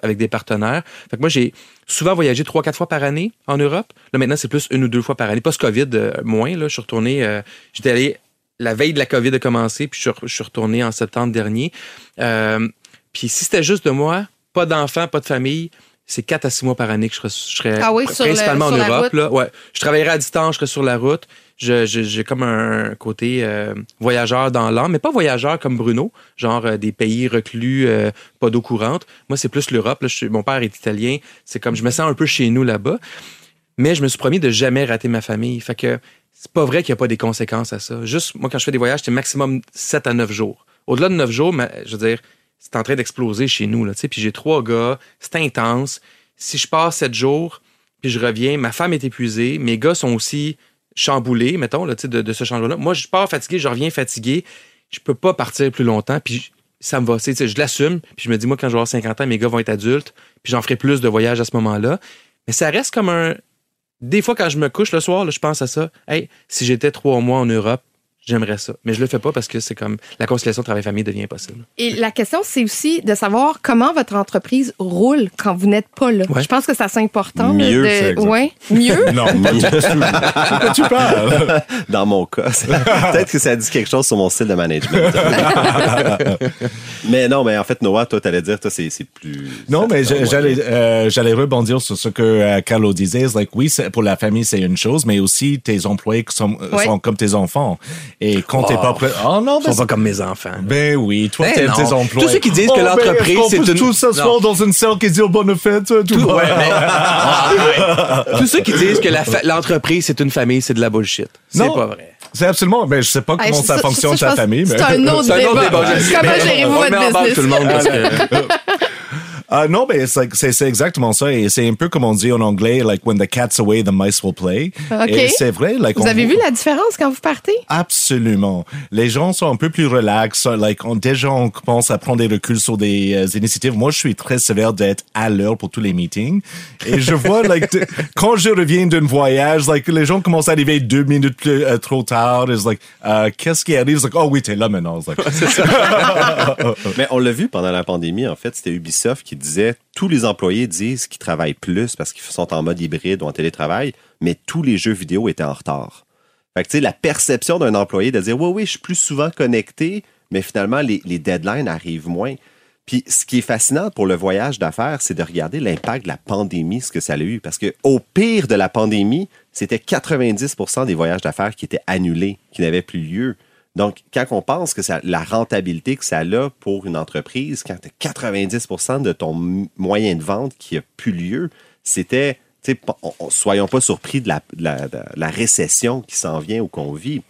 Speaker 4: avec des partenaires. Fait que moi, j'ai souvent voyagé trois, quatre fois par année en Europe. Là, maintenant, c'est plus une ou deux fois par année. Post-COVID, euh, moins. Là, je suis retourné. euh, J'étais allé la veille de la COVID a commencé, puis je suis, je suis retourné en septembre dernier. Euh, puis si c'était juste de moi, pas d'enfants, pas de famille, c'est quatre à six mois par année que je serais, je serais
Speaker 2: Ah oui, sur le-
Speaker 4: principalement en Europe.
Speaker 2: route.
Speaker 4: Là. Ouais, je travaillerais à distance, je serais sur la route. Je- je- J'ai comme un côté euh, voyageur dans l'âme, mais pas voyageur comme Bruno, genre euh, des pays reclus, euh, pas d'eau courante. Moi, c'est plus l'Europe. Mon père est italien. C'est comme je me sens un peu chez nous là-bas. Mais je me suis promis de jamais rater ma famille. Fait que c'est pas vrai qu'il n'y a pas des conséquences à ça. Juste, moi, quand je fais des voyages, c'est maximum 7 à 9 jours. Au-delà de 9 jours, ma- je veux dire, c'est en train d'exploser chez nous. Là, puis j'ai trois gars, c'est intense. Si je pars 7 jours, puis je reviens, ma femme est épuisée, mes gars sont aussi chamboulés, mettons, là, de, de ce changement-là. Moi, je pars fatigué, je reviens fatigué. Je peux pas partir plus longtemps, puis ça me va. Tu sais, je l'assume, puis je me dis, moi, quand je vais avoir 50 ans, mes gars vont être adultes, puis j'en ferai plus de voyages à ce moment-là. Mais ça reste comme un, des fois, quand je me couche le soir, je pense à ça. Hey, si j'étais trois mois en Europe, j'aimerais ça. Mais je le fais pas parce que c'est comme la conciliation travail-famille devient impossible.
Speaker 2: Et la question, c'est aussi de savoir comment votre entreprise roule quand vous n'êtes pas là.
Speaker 4: Ouais.
Speaker 2: Je pense que c'est assez important.
Speaker 3: Mieux,
Speaker 2: de...
Speaker 3: c'est
Speaker 2: ouais. Mieux?
Speaker 5: Non, quoi tu parles?
Speaker 3: Dans mon cas, c'est- peut-être que ça dit quelque chose sur mon style de management. mais non, mais en fait, Noah, toi, t'allais dire, toi, c'est c'est plus.
Speaker 5: Non,
Speaker 3: ça-
Speaker 5: mais
Speaker 3: ça-
Speaker 5: j'allais euh, j'allais rebondir sur ce que euh, Carlo disait. C'est Like, oui, c'est- pour la famille, c'est une chose, mais aussi tes employés qui sont,
Speaker 2: Ouais.
Speaker 5: sont comme tes enfants. Et quand t'es pas prêt... Oh non,
Speaker 4: Ils
Speaker 5: mais
Speaker 4: sont pas comme mes enfants. là.
Speaker 5: Ben oui, toi,
Speaker 4: Ben
Speaker 5: t'aimes
Speaker 4: non.
Speaker 5: tes employés.
Speaker 4: Tous ceux qui disent que
Speaker 5: ben,
Speaker 4: l'entreprise, c'est une-
Speaker 5: tous s'asseoir dans une salle qui dit oh, bonne fête, tout,
Speaker 4: Tout-
Speaker 5: va.
Speaker 4: ouais, mais- Tous ceux qui disent que l'entreprise, c'est une famille, c'est de la bullshit. C'est pas vrai.
Speaker 5: C'est absolument... Ben, je sais pas
Speaker 2: Hey,
Speaker 5: comment ça, fonctionne ta famille.
Speaker 2: C'est un autre
Speaker 4: C'est un
Speaker 2: débat. Comment gérez-vous votre business?
Speaker 5: Ah non, mais c'est c'est- c'est exactement ça. Et c'est un peu comme on dit en anglais, like, when the cat's away, the mice will play.
Speaker 2: OK.
Speaker 5: Et c'est vrai, like,
Speaker 2: Vous
Speaker 5: on-
Speaker 2: avez vu la différence quand vous partez?
Speaker 5: Absolument. Les gens sont un peu plus relax. Like, on, déjà, on commence à prendre des reculs sur des euh, initiatives. Moi, je suis très sévère d'être à l'heure pour tous les meetings. Et je vois, like, quand je reviens d'un voyage, like, les gens commencent à arriver deux minutes plus, euh, trop tard. It's like, euh, qu'est-ce qui arrive? It's like, oh oui, t'es là maintenant. It's like,
Speaker 3: Mais on l'a vu pendant la pandémie, en fait, c'était Ubisoft qui disait tous les employés disent qu'ils travaillent plus parce qu'ils sont en mode hybride ou en télétravail, mais tous les jeux vidéo étaient en retard. Fait que, la perception d'un employé de dire oui, oui, je suis plus souvent connecté, mais finalement, les, les deadlines arrivent moins. Puis, ce qui est fascinant pour le voyage d'affaires, c'est de regarder l'impact de la pandémie, ce que ça a eu. Parce que au pire de la pandémie, c'était 90% des voyages d'affaires qui étaient annulés, qui n'avaient plus lieu. Donc, quand on pense que la rentabilité que ça a pour une entreprise, quand tu 90% de ton moyen de vente qui a plus lieu, c'était, soyons pas surpris de la récession qui s'en vient ou qu'on vit.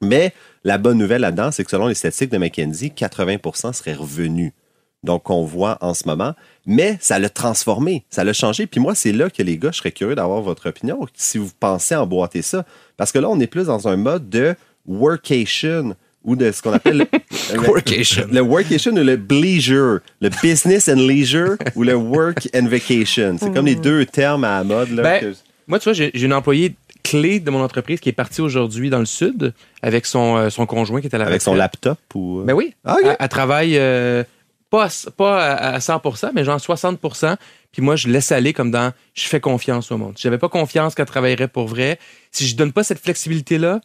Speaker 3: Mais la bonne nouvelle là-dedans, c'est que selon les statistiques de McKinsey, 80% seraient revenus. Donc, on voit en ce moment. Mais ça l'a transformé, ça l'a changé. Puis moi, c'est là que les gars, je serais curieux d'avoir votre opinion, si vous pensez emboîter ça. Parce que là, on est plus dans un mode de workation ou de ce qu'on appelle le, le-
Speaker 4: Workation.
Speaker 3: le workation ou le bleisure, le business and leisure ou le work and vacation. C'est comme les deux termes à la mode. Là,
Speaker 4: Ben,
Speaker 3: que-
Speaker 4: Moi, tu vois, j'ai j'ai une employée clé de mon entreprise qui est partie aujourd'hui dans le sud avec son, euh, son conjoint qui est à la
Speaker 3: avec son laptop ou.
Speaker 4: Ben oui.
Speaker 3: Ah, ok.
Speaker 4: Elle, elle travaille euh, pas, à, pas à, à 100 mais genre 60% Puis moi, je laisse aller comme dans je fais confiance au monde. Si j'avais pas confiance qu'elle travaillerait pour vrai, si je donne pas cette flexibilité-là,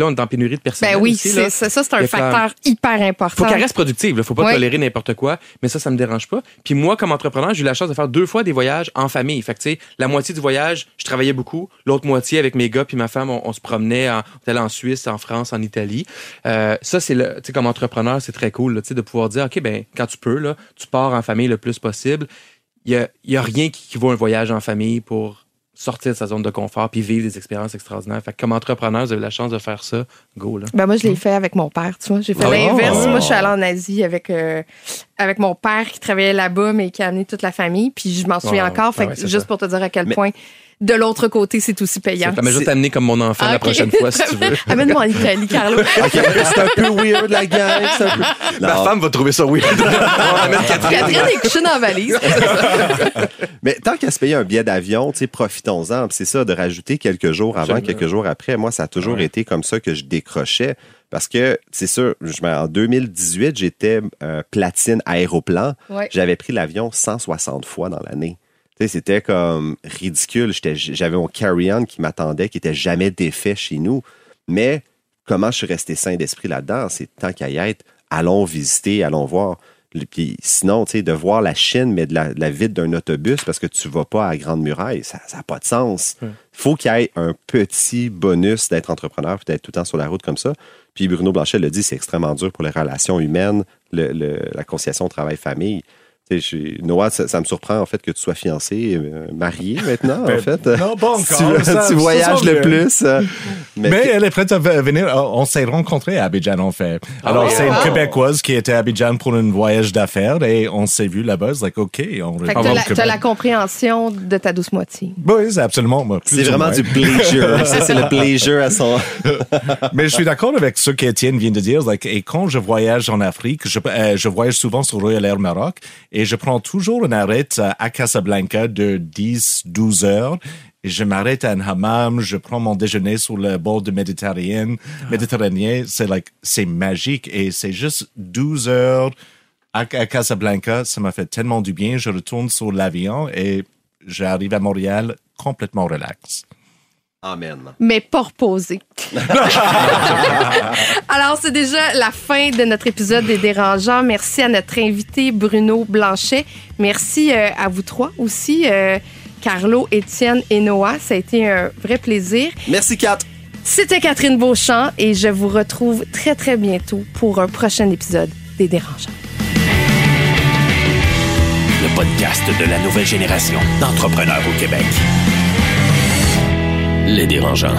Speaker 4: là, on est en pénurie de personnel.
Speaker 2: Ben oui,
Speaker 4: aussi, là.
Speaker 2: c'est- ça, ça, c'est un
Speaker 4: comme-
Speaker 2: facteur hyper important.
Speaker 4: Faut qu'elle reste productive. Il faut pas tolérer n'importe quoi. Mais ça, ça me dérange pas. Puis moi, comme entrepreneur, j'ai eu la chance de faire deux fois des voyages en famille. Fait que, tu sais, la moitié du voyage, je travaillais beaucoup. L'autre moitié, avec mes gars puis ma femme, on, on se promenait. En, on en Suisse, en France, en Italie. Euh, ça, c'est le, tu sais, comme entrepreneur, c'est très cool, là, tu sais, de pouvoir dire, OK, ben, quand tu peux, là, tu pars en famille le plus possible. Il y a, y a rien qui, qui vaut un voyage en famille pour sortir de sa zone de confort puis vivre des expériences extraordinaires. Fait que comme entrepreneur, vous avez la chance de faire ça. Go, là.
Speaker 2: Ben moi, je l'ai fait avec mon père, tu vois. J'ai fait
Speaker 4: Ah.
Speaker 2: l'inverse. Moi, je suis allée en Asie avec, euh, avec mon père qui travaillait là-bas, mais qui a amené toute la famille. Puis je m'en souviens encore. Fait
Speaker 4: ah
Speaker 2: que
Speaker 4: ouais,
Speaker 2: juste
Speaker 4: ça.
Speaker 2: pour te dire à quel
Speaker 3: Mais-
Speaker 2: point de l'autre côté, c'est aussi payant.
Speaker 4: Ça m'a juste amené comme mon enfant
Speaker 2: Ah,
Speaker 4: la
Speaker 2: ok.
Speaker 4: prochaine fois, si tu veux.
Speaker 2: Amène-moi en Italie, Carlo.
Speaker 3: C'est un peu weird, la gang. peu-
Speaker 4: Ma femme va trouver ça weird. On va mettre Catherine.
Speaker 2: Catherine est couchée dans la valise.
Speaker 3: Mais tant qu'à se payer un billet d'avion, tu sais, profitons-en. C'est ça, de rajouter quelques jours avant, quelques jours après. Moi, ça a toujours été comme ça que je décrochais. Parce que, c'est sûr, je, me- en 2018, j'étais euh, platine aéroplan.
Speaker 2: Ouais.
Speaker 3: J'avais pris l'avion 160 fois dans l'année. C'était comme ridicule. J'avais mon carry-on qui m'attendait, qui était jamais défait chez nous. Mais comment je suis resté sain d'esprit là-dedans? C'est tant qu'à y être, allons visiter, allons voir. Puis sinon, tu sais, de voir la Chine, mais de la, de la vide d'un autobus parce que tu vas pas à Grande Muraille, ça n'a pas de sens. Il faut qu'il y ait un petit bonus d'être entrepreneur puis d'être tout le temps sur la route comme ça. Puis Bruno Blanchet le dit, c'est extrêmement dur pour les relations humaines, le- le- la conciliation travail-famille. Tu Noah, ça, ça me surprend en fait que tu sois fiancé, euh, marié maintenant, en fait.
Speaker 5: non, pas
Speaker 3: Tu-
Speaker 5: encore,
Speaker 3: Tu, voyages le
Speaker 5: bien.
Speaker 3: plus. euh,
Speaker 5: Mais, elle est prête à venir. Euh, On s'est rencontrés à Abidjan, en fait. Alors,
Speaker 4: oui?
Speaker 5: c'est une
Speaker 2: Ah.
Speaker 5: Québécoise qui était à Abidjan pour un voyage d'affaires et on s'est vu là-bas. C'est like, OK, on
Speaker 2: Fait que t'as
Speaker 5: va
Speaker 2: la, compréhension de ta douce moitié.
Speaker 5: Oui, c'est absolument.
Speaker 3: C'est vraiment du pleasure. Ça, c'est le pleasure à son.
Speaker 5: Mais je suis d'accord avec ce qu'Étienne vient de dire. Like, et quand je voyage en Afrique, je, euh, je voyage souvent sur Royal Air Maroc et je prends toujours une arrête euh, à Casablanca de 10-12 heures. Et je m'arrête à un hammam, je prends mon déjeuner sur le bord de Méditerranée. Méditerranée, c'est like, c'est magique et c'est juste 12 heures à, à Casablanca. Ça m'a fait tellement du bien. Je retourne sur l'avion et j'arrive à Montréal complètement relax.
Speaker 3: Amen.
Speaker 2: mais pas reposé. Alors, c'est déjà la fin de notre épisode des Dérangeants. Merci à notre invité Bruno Blanchet. Merci euh, à vous trois aussi, euh, Carlo, Étienne et Noah. Ça a été un vrai plaisir.
Speaker 3: Merci, Kat.
Speaker 2: C'était Catherine Beauchamp et je vous retrouve très, très bientôt pour un prochain épisode des Dérangeants.
Speaker 1: Le podcast de la nouvelle génération d'entrepreneurs au Québec.
Speaker 11: Les dérangeants.